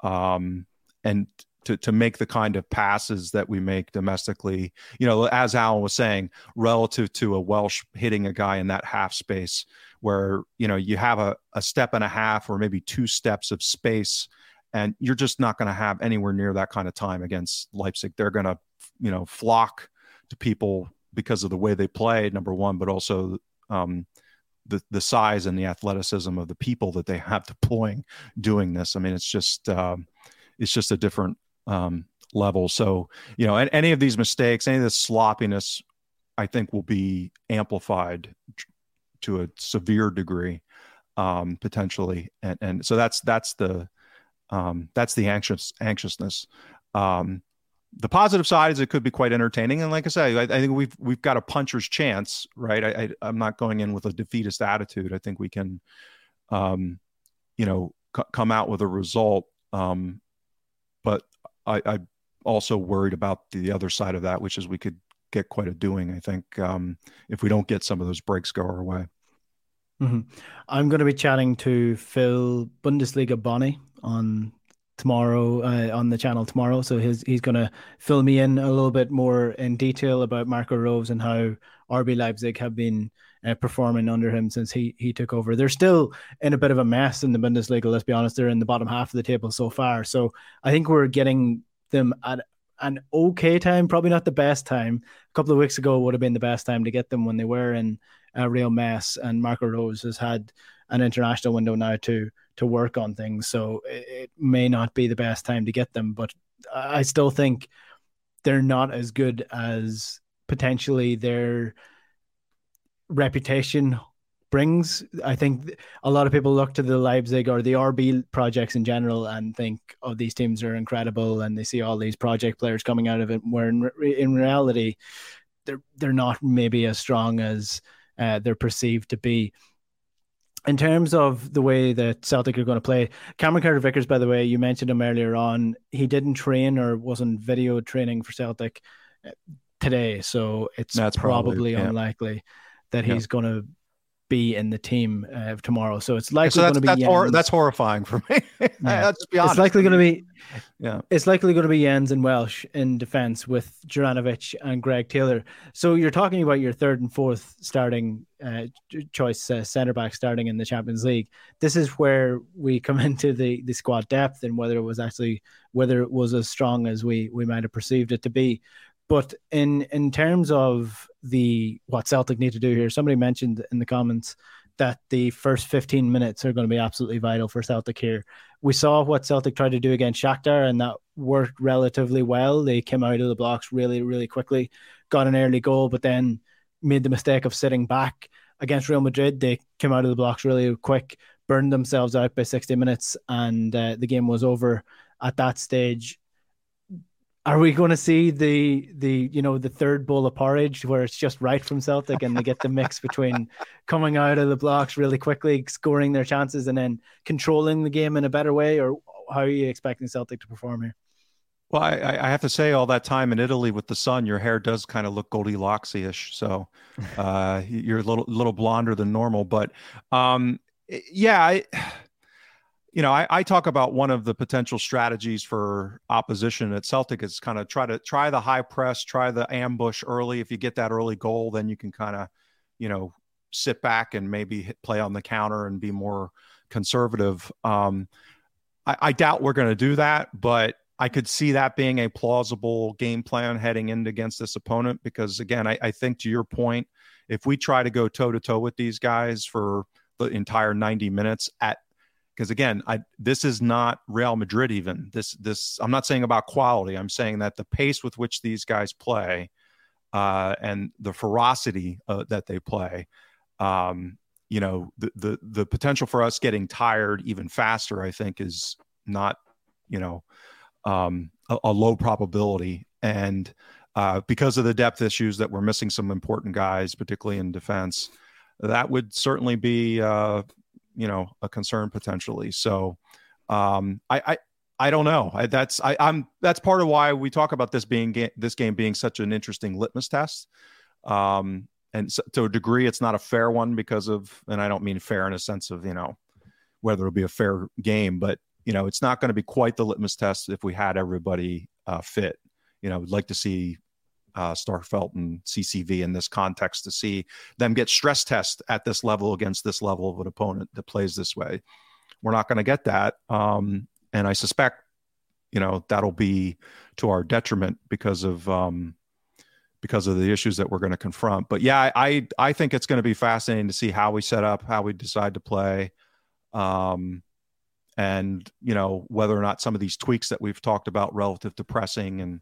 Um, and to to make the kind of passes that we make domestically. You know, as Alan was saying, relative to a Welsh hitting a guy in that half space where you know you have a, a step and a half or maybe two steps of space and you're just not going to have anywhere near that kind of time against Leipzig. They're going to, you know, flock to people because of the way they play, number one, but also um, the the size and the athleticism of the people that they have deploying doing this. I mean, it's just um, it's just a different um, level. So, you know, any of these mistakes, any of this sloppiness, I think will be amplified to a severe degree, um, potentially. And, and so that's, that's the, um, that's the anxious anxiousness. Um, the positive side is it could be quite entertaining. And like I say, I, I think we've, we've got a puncher's chance, right? I, I, am not going in with a defeatist attitude. I think we can, um, you know, c- come out with a result. Um, but I, I also worried about the other side of that, which is we could get quite a doing. I think um, if we don't get some of those breaks go our way. Mm-hmm. I'm going to be chatting to Phil Bundesliga Bonnie on tomorrow uh, on the channel tomorrow. So he's he's going to fill me in a little bit more in detail about Marco Rose and how RB Leipzig have been uh, performing under him since he he took over. They're still in a bit of a mess in the Bundesliga. Let's be honest, they're in the bottom half of the table so far. So I think we're getting them at an okay time, probably not the best time. A couple of weeks ago would have been the best time to get them when they were in a real mess. And Marco Rose has had an international window now to to work on things, so it, it may not be the best time to get them. But I still think they're not as good as potentially their reputation brings. I think a lot of people look to the Leipzig or the RB projects in general and think, oh, these teams are incredible, and they see all these project players coming out of it. Where in, in reality, they're they're not maybe as strong as uh, they're perceived to be. In terms of the way that Celtic are going to play, Cameron Carter Vickers, by the way, you mentioned him earlier on. He didn't train or wasn't video training for Celtic uh, today, so it's That's probably, probably yeah. unlikely that he's going to be in the team uh, tomorrow. So it's likely so going to be that's, hor- that's horrifying for me. yeah. It's likely going to be yeah. It's likely going to be Jenz and Welsh in defense with Juranovic and Greg Taylor. So you're talking about your third and fourth starting uh, choice uh, center back starting in the Champions League. This is where we come into the the squad depth and whether it was actually whether it was as strong as we we might have perceived it to be. But in in terms of the what Celtic need to do here, somebody mentioned in the comments that the first 15 minutes are going to be absolutely vital for Celtic here. We saw what Celtic tried to do against Shakhtar, and that worked relatively well. They came out of the blocks really, really quickly, got an early goal, but then made the mistake of sitting back against Real Madrid. They came out of the blocks really quick, burned themselves out by 60 minutes, and uh, the game was over at that stage. Are we going to see the the you know the third bowl of porridge where it's just right from Celtic and they get the mix between coming out of the blocks really quickly, scoring their chances, and then controlling the game in a better way? Or how are you expecting Celtic to perform here? Well, I, I have to say, all that time in Italy with the sun, your hair does kind of look Goldilocks-ish. So uh, you're a little little blonder than normal, but um, yeah, I, you know, I, I, talk about one of the potential strategies for opposition at Celtic is kind of try to try the high press, try the ambush early. If you get that early goal, then you can kind of, you know, sit back and maybe hit, play on the counter and be more conservative. Um, I, I doubt we're going to do that, but I could see that being a plausible game plan heading in against this opponent because again, I, I think to your point, if we try to go toe to toe with these guys for the entire 90 minutes at because again, I this is not Real Madrid even. This this I'm not saying about quality. I'm saying that the pace with which these guys play uh, and the ferocity uh, that they play, um, you know, the, the the potential for us getting tired even faster, I think, is not, you know, um, a, a, low probability. And uh, because of the depth issues that we're missing some important guys, particularly in defense, that would certainly be, uh, you know, a concern potentially. So um, I, I, I don't know. I, that's I, am that's part of why we talk about this being ga- this game being such an interesting litmus test. Um, and so, to a degree, it's not a fair one because of, and I don't mean fair in a sense of you know whether it'll be a fair game, but you know, it's not going to be quite the litmus test if we had everybody uh, fit. You know, we'd like to see uh, Starfelt and CCV in this context to see them get stress test at this level against this level of an opponent that plays this way. We're not going to get that, um, and I suspect, you know, that'll be to our detriment because of um, because of the issues that we're going to confront. But yeah, I I think it's going to be fascinating to see how we set up, how we decide to play. Um, and you know whether or not some of these tweaks that we've talked about relative to pressing and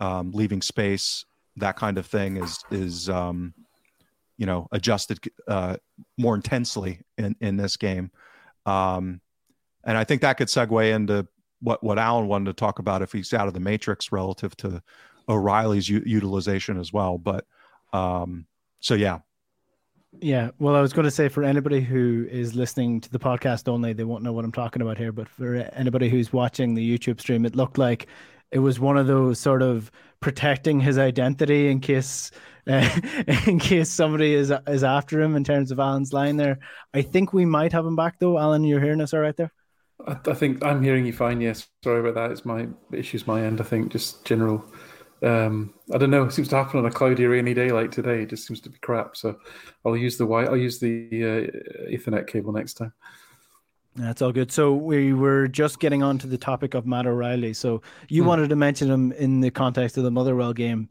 um, leaving space that kind of thing is is um, you know adjusted uh, more intensely in in this game um, and i think that could segue into what what alan wanted to talk about if he's out of the matrix relative to o'riley's u- utilization as well but um, so yeah yeah, well, I was going to say for anybody who is listening to the podcast only, they won't know what I'm talking about here. But for anybody who's watching the YouTube stream, it looked like it was one of those sort of protecting his identity in case uh, in case somebody is is after him in terms of Alan's line there. I think we might have him back though. Alan, you're hearing us all right there? I, I think I'm hearing you fine. Yes, sorry about that. It's my issues my end. I think just general um, I don't know. It seems to happen on a cloudy, rainy day like today. It just seems to be crap. So I'll use the white. I'll use the uh, Ethernet cable next time. That's all good. So we were just getting on to the topic of Matt O'Riley. So you hmm. wanted to mention him in the context of the Motherwell game.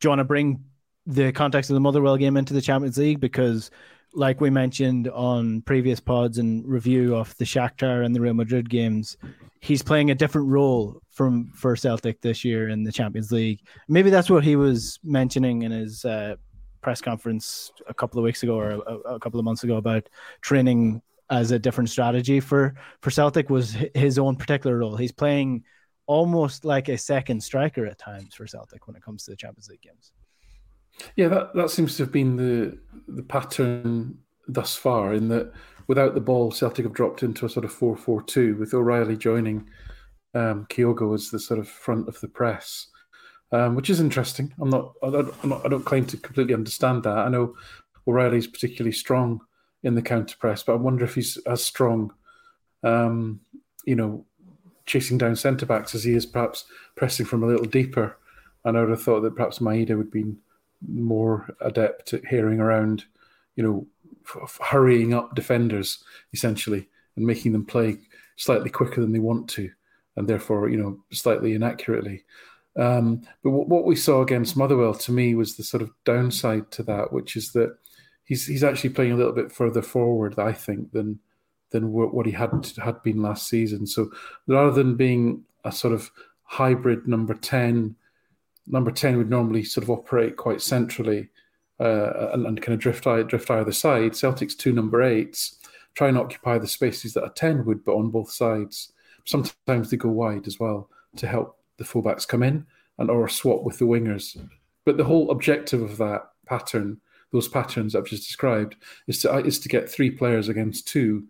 Do you want to bring the context of the Motherwell game into the Champions League? Because, like we mentioned on previous pods and review of the Shakhtar and the Real Madrid games, he's playing a different role from for Celtic this year in the Champions League. Maybe that's what he was mentioning in his uh, press conference a couple of weeks ago or a, a, couple of months ago about training as a different strategy for for Celtic was his own particular role. He's playing almost like a second striker at times for Celtic when it comes to the Champions League games. Yeah, that, that seems to have been the the pattern thus far. In that, without the ball, Celtic have dropped into a sort of four four two with O'Riley joining um, Kyogo as the sort of front of the press, um, which is interesting. I'm not, I don't, I'm not, I don't claim to completely understand that. I know O'Riley's particularly strong in the counter press, but I wonder if he's as strong, um, you know, chasing down centre backs as he is perhaps pressing from a little deeper. And I would have thought that perhaps Maeda would be more adept at hearing around, you know, f- hurrying up defenders essentially and making them play slightly quicker than they want to and therefore, you know, slightly inaccurately. Um, but what, we saw against Motherwell to me was the sort of downside to that, which is that he's he's actually playing a little bit further forward, I think, than than what he had had been last season. So rather than being a sort of hybrid number ten, number ten would normally sort of operate quite centrally uh, and, and, kind of drift drift either side. Celtic's two number eights try and occupy the spaces that a ten would, but on both sides sometimes they go wide as well to help the fullbacks come in and or swap with the wingers. But the whole objective of that pattern, those patterns I've just described, is to is to get three players against two,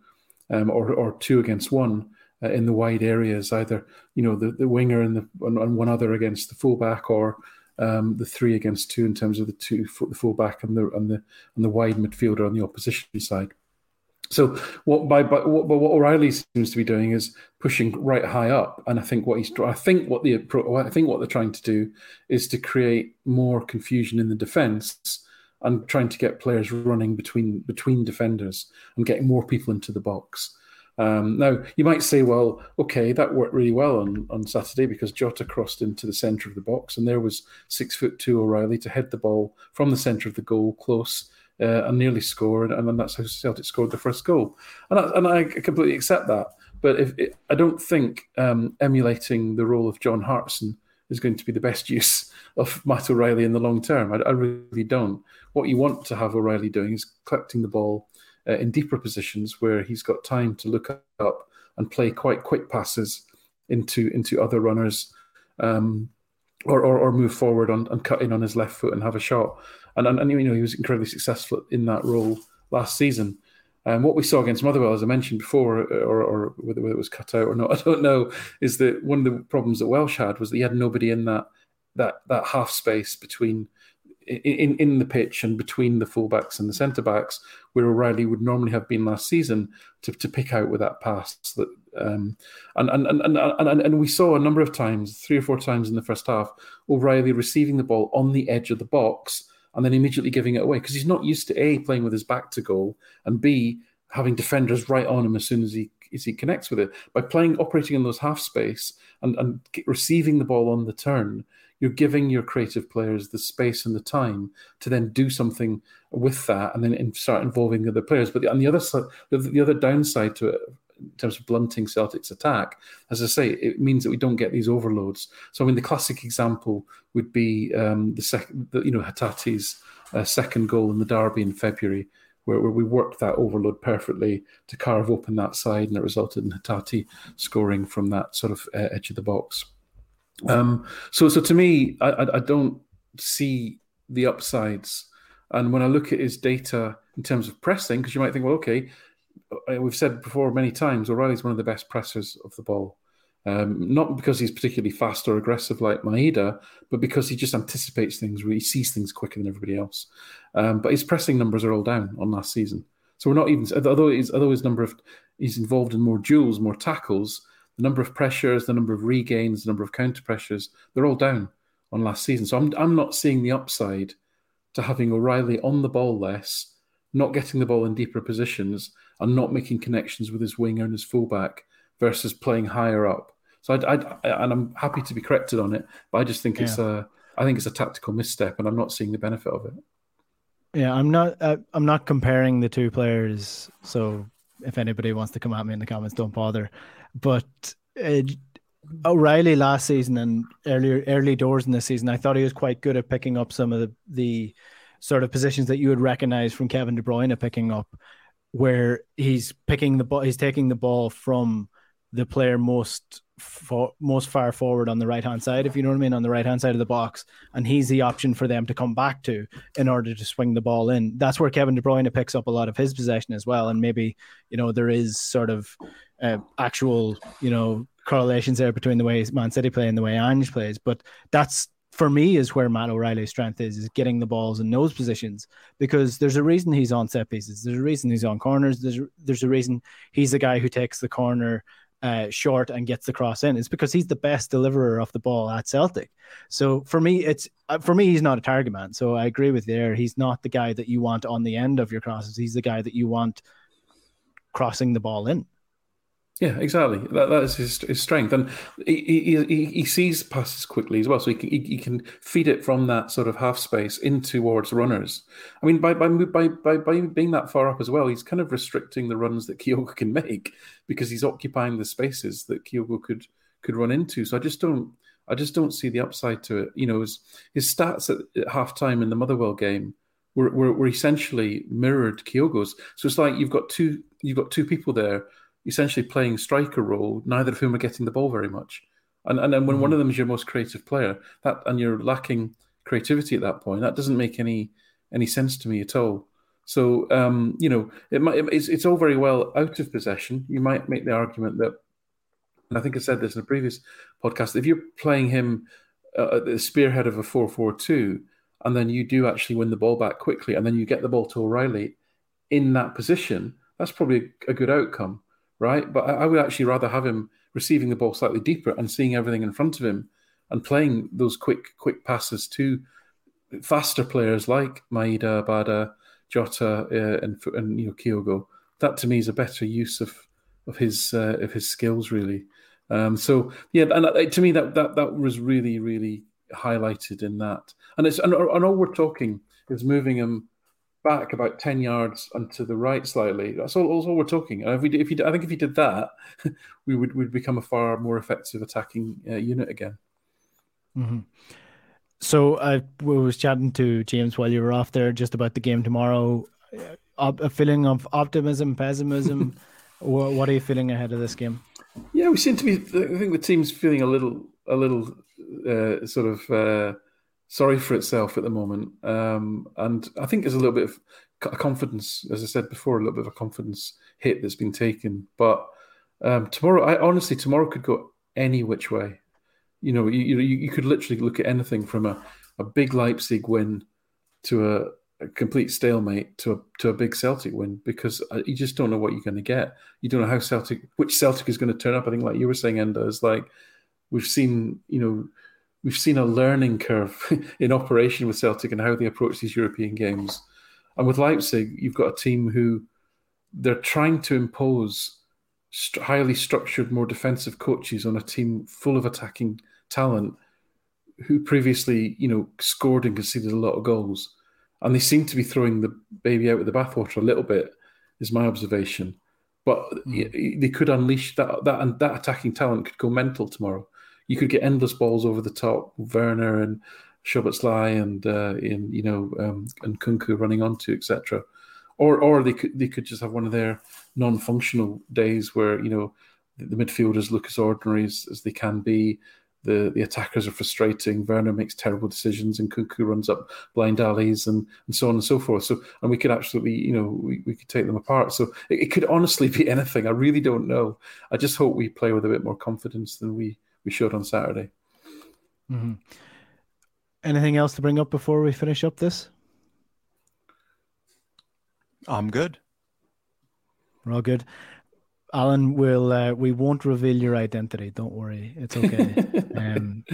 um, or or two against one uh, in the wide areas. Either you know the, the winger and the and one other against the fullback, or um, the three against two in terms of the two the fullback and the and the and the wide midfielder on the opposition side. So what by, by what, what O'Riley seems to be doing is pushing right high up, and I think what he's I think what the I think what they're trying to do is to create more confusion in the defence and trying to get players running between between defenders and getting more people into the box. Um, now you might say, well, okay, that worked really well on, on Saturday because Jota crossed into the centre of the box, and there was six foot two O'Riley to head the ball from the centre of the goal close uh, and nearly scored, and then that's how Celtic scored the first goal. And I, and I completely accept that. But if it, I don't think um, emulating the role of John Hartson is going to be the best use of Matt O'Riley in the long term. I, I really don't. What you want to have O'Riley doing is collecting the ball uh, in deeper positions where he's got time to look up and play quite quick passes into into other runners. Um, or, or, or, move forward on, and cut in on his left foot and have a shot and, and, and you know he was incredibly successful in that role last season. And um, what we saw against Motherwell, as I mentioned before, or, or whether, whether, it was cut out or not, I don't know, is that one of the problems that Welsh had was that he had nobody in that that that half space between in in the pitch and between the fullbacks and the centre backs, where O'Riley would normally have been last season to, to pick out with that pass. That um, and, and, and and and and we saw a number of times, three or four times in the first half, O'Riley receiving the ball on the edge of the box and then immediately giving it away because he's not used to a playing with his back to goal and b having defenders right on him as soon as he as he connects with it by playing operating in those half space and and receiving the ball on the turn you're giving your creative players the space and the time to then do something with that and then start involving other players but the, on the other side the, the other downside to it in terms of blunting Celtic's attack. As I say, it means that we don't get these overloads. So, I mean, the classic example would be um, the second, you know, Hatate's uh, second goal in the derby in February, where, where we worked that overload perfectly to carve open that side, and it resulted in Hatate scoring from that sort of uh, edge of the box. Um, so, so to me, I, I, don't see the upsides. And when I look at his data in terms of pressing, because you might think, well, okay, uh, we've said before many times, O'Riley's one of the best pressers of the ball. Um, not because he's particularly fast or aggressive like Maeda, but because he just anticipates things, he sees things quicker than everybody else. Um, but his pressing numbers are all down on last season. So we're not even, although his, although his number of, he's involved in more duels, more tackles, the number of pressures, the number of regains, the number of counter pressures, they're all down on last season. So I'm, I'm not seeing the upside to having O'Riley on the ball less, not getting the ball in deeper positions, and not making connections with his winger and his fullback versus playing higher up. So I, I, and I'm happy to be corrected on it, but I just think yeah. it's a I think it's a tactical misstep, and I'm not seeing the benefit of it. Yeah, I'm not. Uh, I'm not comparing the two players. So if anybody wants to come at me in the comments, don't bother. But uh, O'Riley last season and earlier early doors in this season, I thought he was quite good at picking up some of the the sort of positions that you would recognize from Kevin De Bruyne picking up where he's picking the ball, he's taking the ball from the player most for, most far forward on the right hand side, if you know what I mean, on the right hand side of the box, and he's the option for them to come back to in order to swing the ball in. That's where Kevin De Bruyne picks up a lot of his possession as well, and maybe you know there is sort of uh, actual you know correlations there between the way Man City play and the way Ange plays, but that's for me is where Matt O'Riley's strength is, is getting the balls in those positions because there's a reason he's on set pieces. There's a reason he's on corners. There's there's a reason he's the guy who takes the corner uh, short and gets the cross in. It's because he's the best deliverer of the ball at Celtic. So for me, it's uh, for me he's not a target man. So I agree with there. He's not the guy that you want on the end of your crosses. He's the guy that you want crossing the ball in. Yeah, exactly. That, that is his, his strength, and he, he, he sees passes quickly as well, so he can, he, he, can feed it from that sort of half space in towards runners. I mean, by, by by by by being that far up as well, he's kind of restricting the runs that Kyogo can make because he's occupying the spaces that Kyogo could could run into. So I just don't I just don't see the upside to it. You know, his, his stats at, at halftime in the Motherwell game were, were, were essentially mirrored Kyogo's. So it's like you've got two you've got two people there essentially playing striker role, neither of whom are getting the ball very much. And and then when mm. one of them is your most creative player, that and you're lacking creativity at that point, that doesn't make any any sense to me at all. So um, you know, it might it's, it's all very well out of possession. You might make the argument that, and I think I said this in a previous podcast. If you're playing him uh, at the spearhead of a four-four-two, and then you do actually win the ball back quickly, and then you get the ball to O'Riley in that position, that's probably a good outcome, right? But I, would actually rather have him receiving the ball slightly deeper and seeing everything in front of him and playing those quick quick passes to faster players like Maeda, Bada, Jota, uh, and and you know Kyogo. That to me is a better use of of his uh, of his skills, really. Um, so yeah, and uh, to me that that that was really really highlighted in that. And it's and, and all we're talking is moving him back about ten yards and to the right slightly. That's all, all we're talking. And if we if you, I think if you did that, we would would become a far more effective attacking uh, unit again. Mm-hmm. So I was chatting to James while you were off there just about the game tomorrow. A feeling of optimism, pessimism. what are you feeling ahead of this game? Yeah, we seem to be. I think the team's feeling a little, a little uh, sort of uh, sorry for itself at the moment, um, and I think there's a little bit of confidence, as I said before, a little bit of a confidence hit that's been taken. But um, tomorrow, I honestly, tomorrow could go any which way. You know, you, you, you could literally look at anything from a, a big Leipzig win to a, a complete stalemate to a to a big Celtic win because uh, you just don't know what you're going to get. You don't know how Celtic, which Celtic is going to turn up. I think, like you were saying, Enda, is like we've seen, you know, we've seen a learning curve in operation with Celtic and how they approach these European games. And with Leipzig, you've got a team who they're trying to impose st- highly structured, more defensive coaches on a team full of attacking talent who previously, you know, scored and conceded a lot of goals. And they seem to be throwing the baby out with the bathwater a little bit, is my observation. But mm. they could unleash that that and that attacking talent could go mental tomorrow. You could get endless balls over the top, Werner and Szoboszlai and uh, in you know um, and Kunku running onto etc or or they could they could just have one of their non-functional days where you know the, midfielders look as ordinary as, as, they can be. The, the attackers are frustrating. Werner makes terrible decisions, and Nkunku runs up blind alleys, and, and so on and so forth. So, and we could absolutely, you know, we, we could take them apart. So, it, it could honestly be anything. I really don't know. I just hope we play with a bit more confidence than we we showed on Saturday. Mm-hmm. Anything else to bring up before we finish up this? I'm good. We're all good. Alan, will uh, we won't reveal your identity. Don't worry, it's okay. Um,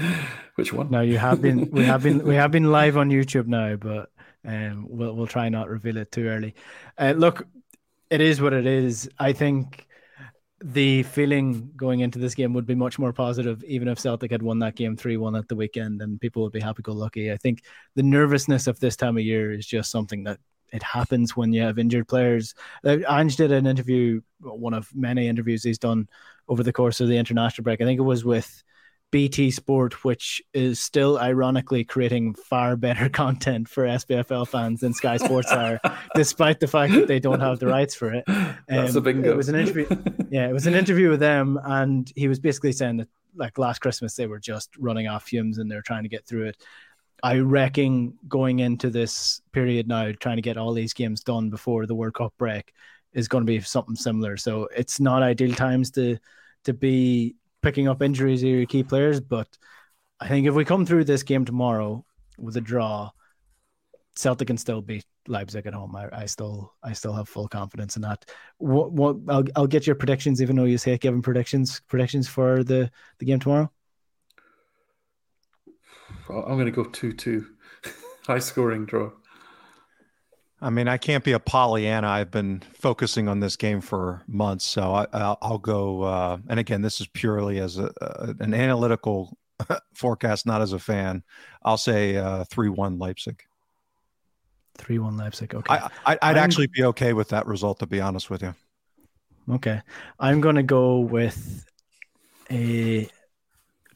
Which one? No, you have been we have been we have been live on YouTube now, but um, we'll we'll try not reveal it too early. Uh, look, it is what it is. I think the feeling going into this game would be much more positive, even if Celtic had won that game 3 1 at the weekend and people would be happy go lucky. I think the nervousness of this time of year is just something that it happens when you have injured players. Uh, Ange did an interview, one of many interviews he's done over the course of the international break. I think it was with BT Sport, which is still ironically creating far better content for SPFL fans than Sky Sports are, despite the fact that they don't have the rights for it. Um, That's a bingo. It was an interview. yeah, it was an interview with them, and he was basically saying that like last Christmas they were just running off fumes and they're trying to get through it. I reckon going into this period now, trying to get all these games done before the World Cup break is going to be something similar. So it's not ideal times to to be picking up injuries of your key players, but I think if we come through this game tomorrow with a draw, Celtic can still beat Leipzig at home. I, I still I still have full confidence in that. What what I'll I'll get your predictions, even though you say given predictions predictions for the the game tomorrow. I'm going to go 2 2. High scoring draw. I mean, I can't be a Pollyanna. I've been focusing on this game for months, so I, will go. Uh, and again, this is purely as a, a, an analytical forecast, not as a fan. I'll say uh, three-one Leipzig. Three-one Leipzig. Okay. I, would actually be okay with that result, to be honest with you. Okay, I'm going to go with a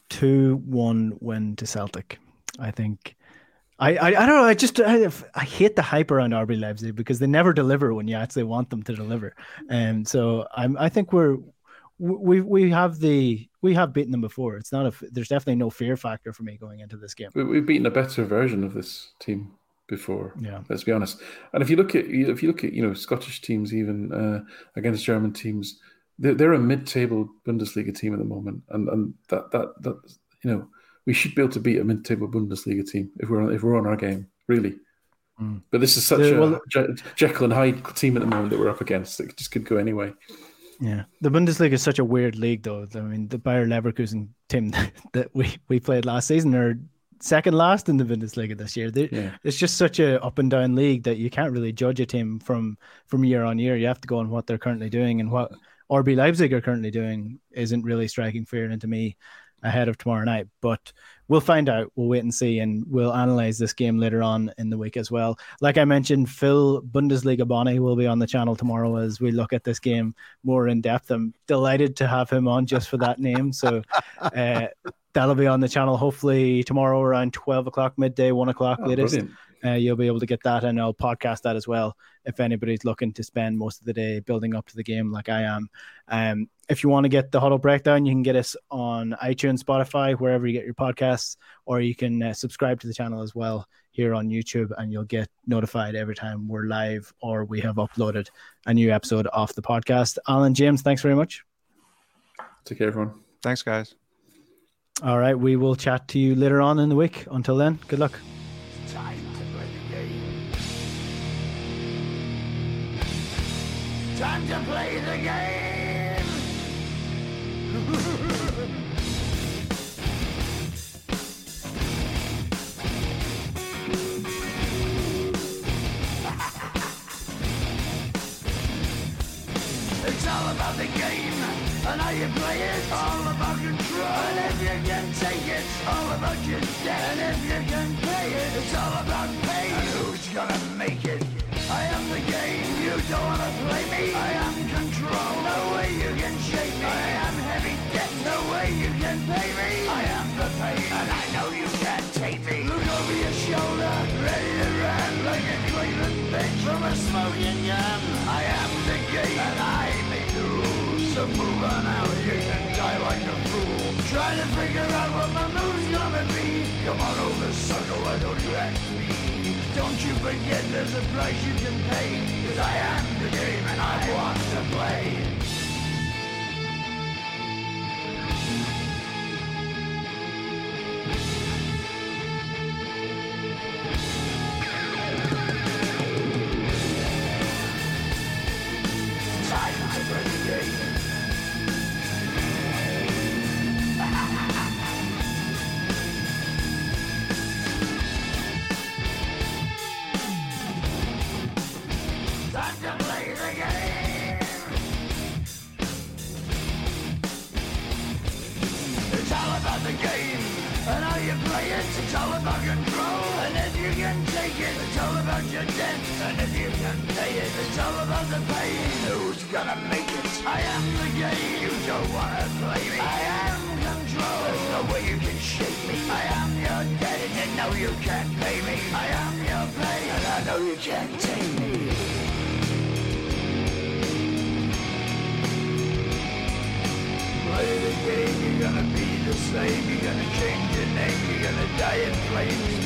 two one win to Celtic. I think. I, I, I don't know. I just I, I hate the hype around RB Leipzig because they never deliver when you actually want them to deliver. And so I'm I think we're we we have the we have beaten them before. It's not a. There's definitely no fear factor for me going into this game. We, we've beaten a better version of this team before. Yeah. let's be honest. And if you look at if you look at you know Scottish teams even uh, against German teams, they're, they're a mid-table Bundesliga team at the moment, and and that that that you know we should be able to beat a mid-table Bundesliga team if we're on, if we're on our game really. Mm. But this is such Yeah, a well- Je- Jekyll and Hyde team at the moment that we're up against. It just could go anyway. Yeah, the Bundesliga is such a weird league, though. I mean, the Bayer Leverkusen team that we we played last season are second last in the Bundesliga this year. They, Yeah. It's just such a up and down league that you can't really judge a team from from year on year. You have to go on what they're currently doing, and what RB Leipzig are currently doing isn't really striking fear into me ahead of tomorrow night. But we'll find out. We'll wait and see, and we'll analyze this game later on in the week as well. Like I mentioned, Phil Bundesliga Bonnie will be on the channel tomorrow as we look at this game more in depth. I'm delighted to have him on just for that name. So uh, that'll be on the channel hopefully tomorrow around 12 o'clock, midday, 1 o'clock Oh, latest. brilliant. Uh, you'll be able to get that, and I'll podcast that as well if anybody's looking to spend most of the day building up to the game like I am. Um, if you want to get the huddle breakdown, you can get us on iTunes, Spotify, wherever you get your podcasts, or you can uh, subscribe to the channel as well here on YouTube, and you'll get notified every time we're live or we have uploaded a new episode of the podcast. Alan, James, thanks very much. Take care, everyone. Thanks, guys. All right, we will chat to you later on in the week. Until then, good luck. Time to play the game. Time to play the game. It's all about the game and how you play it. All about control. And if you can take it, all about your. And if you can pay it, it's all about pay. And who's gonna make it? I am the game. You don't wanna play me. I am control. No way you can shake me. I am heavy debt. No way you can pay me. I am the pain, and I know you can't take me. Look over your shoulder, ready to run like a Cleveland bitch from a smoking gun. I am the game, and I make the rules. So move on out, you can die like a fool. Try to figure out what my move's gonna be. Come on over, sucker, why don't you ask me? Don't you forget there's a price you can pay. Cause I am the game and I want to play. You can't take me. Play the game, you're gonna be the same. You're gonna change your name, you're gonna die in flames.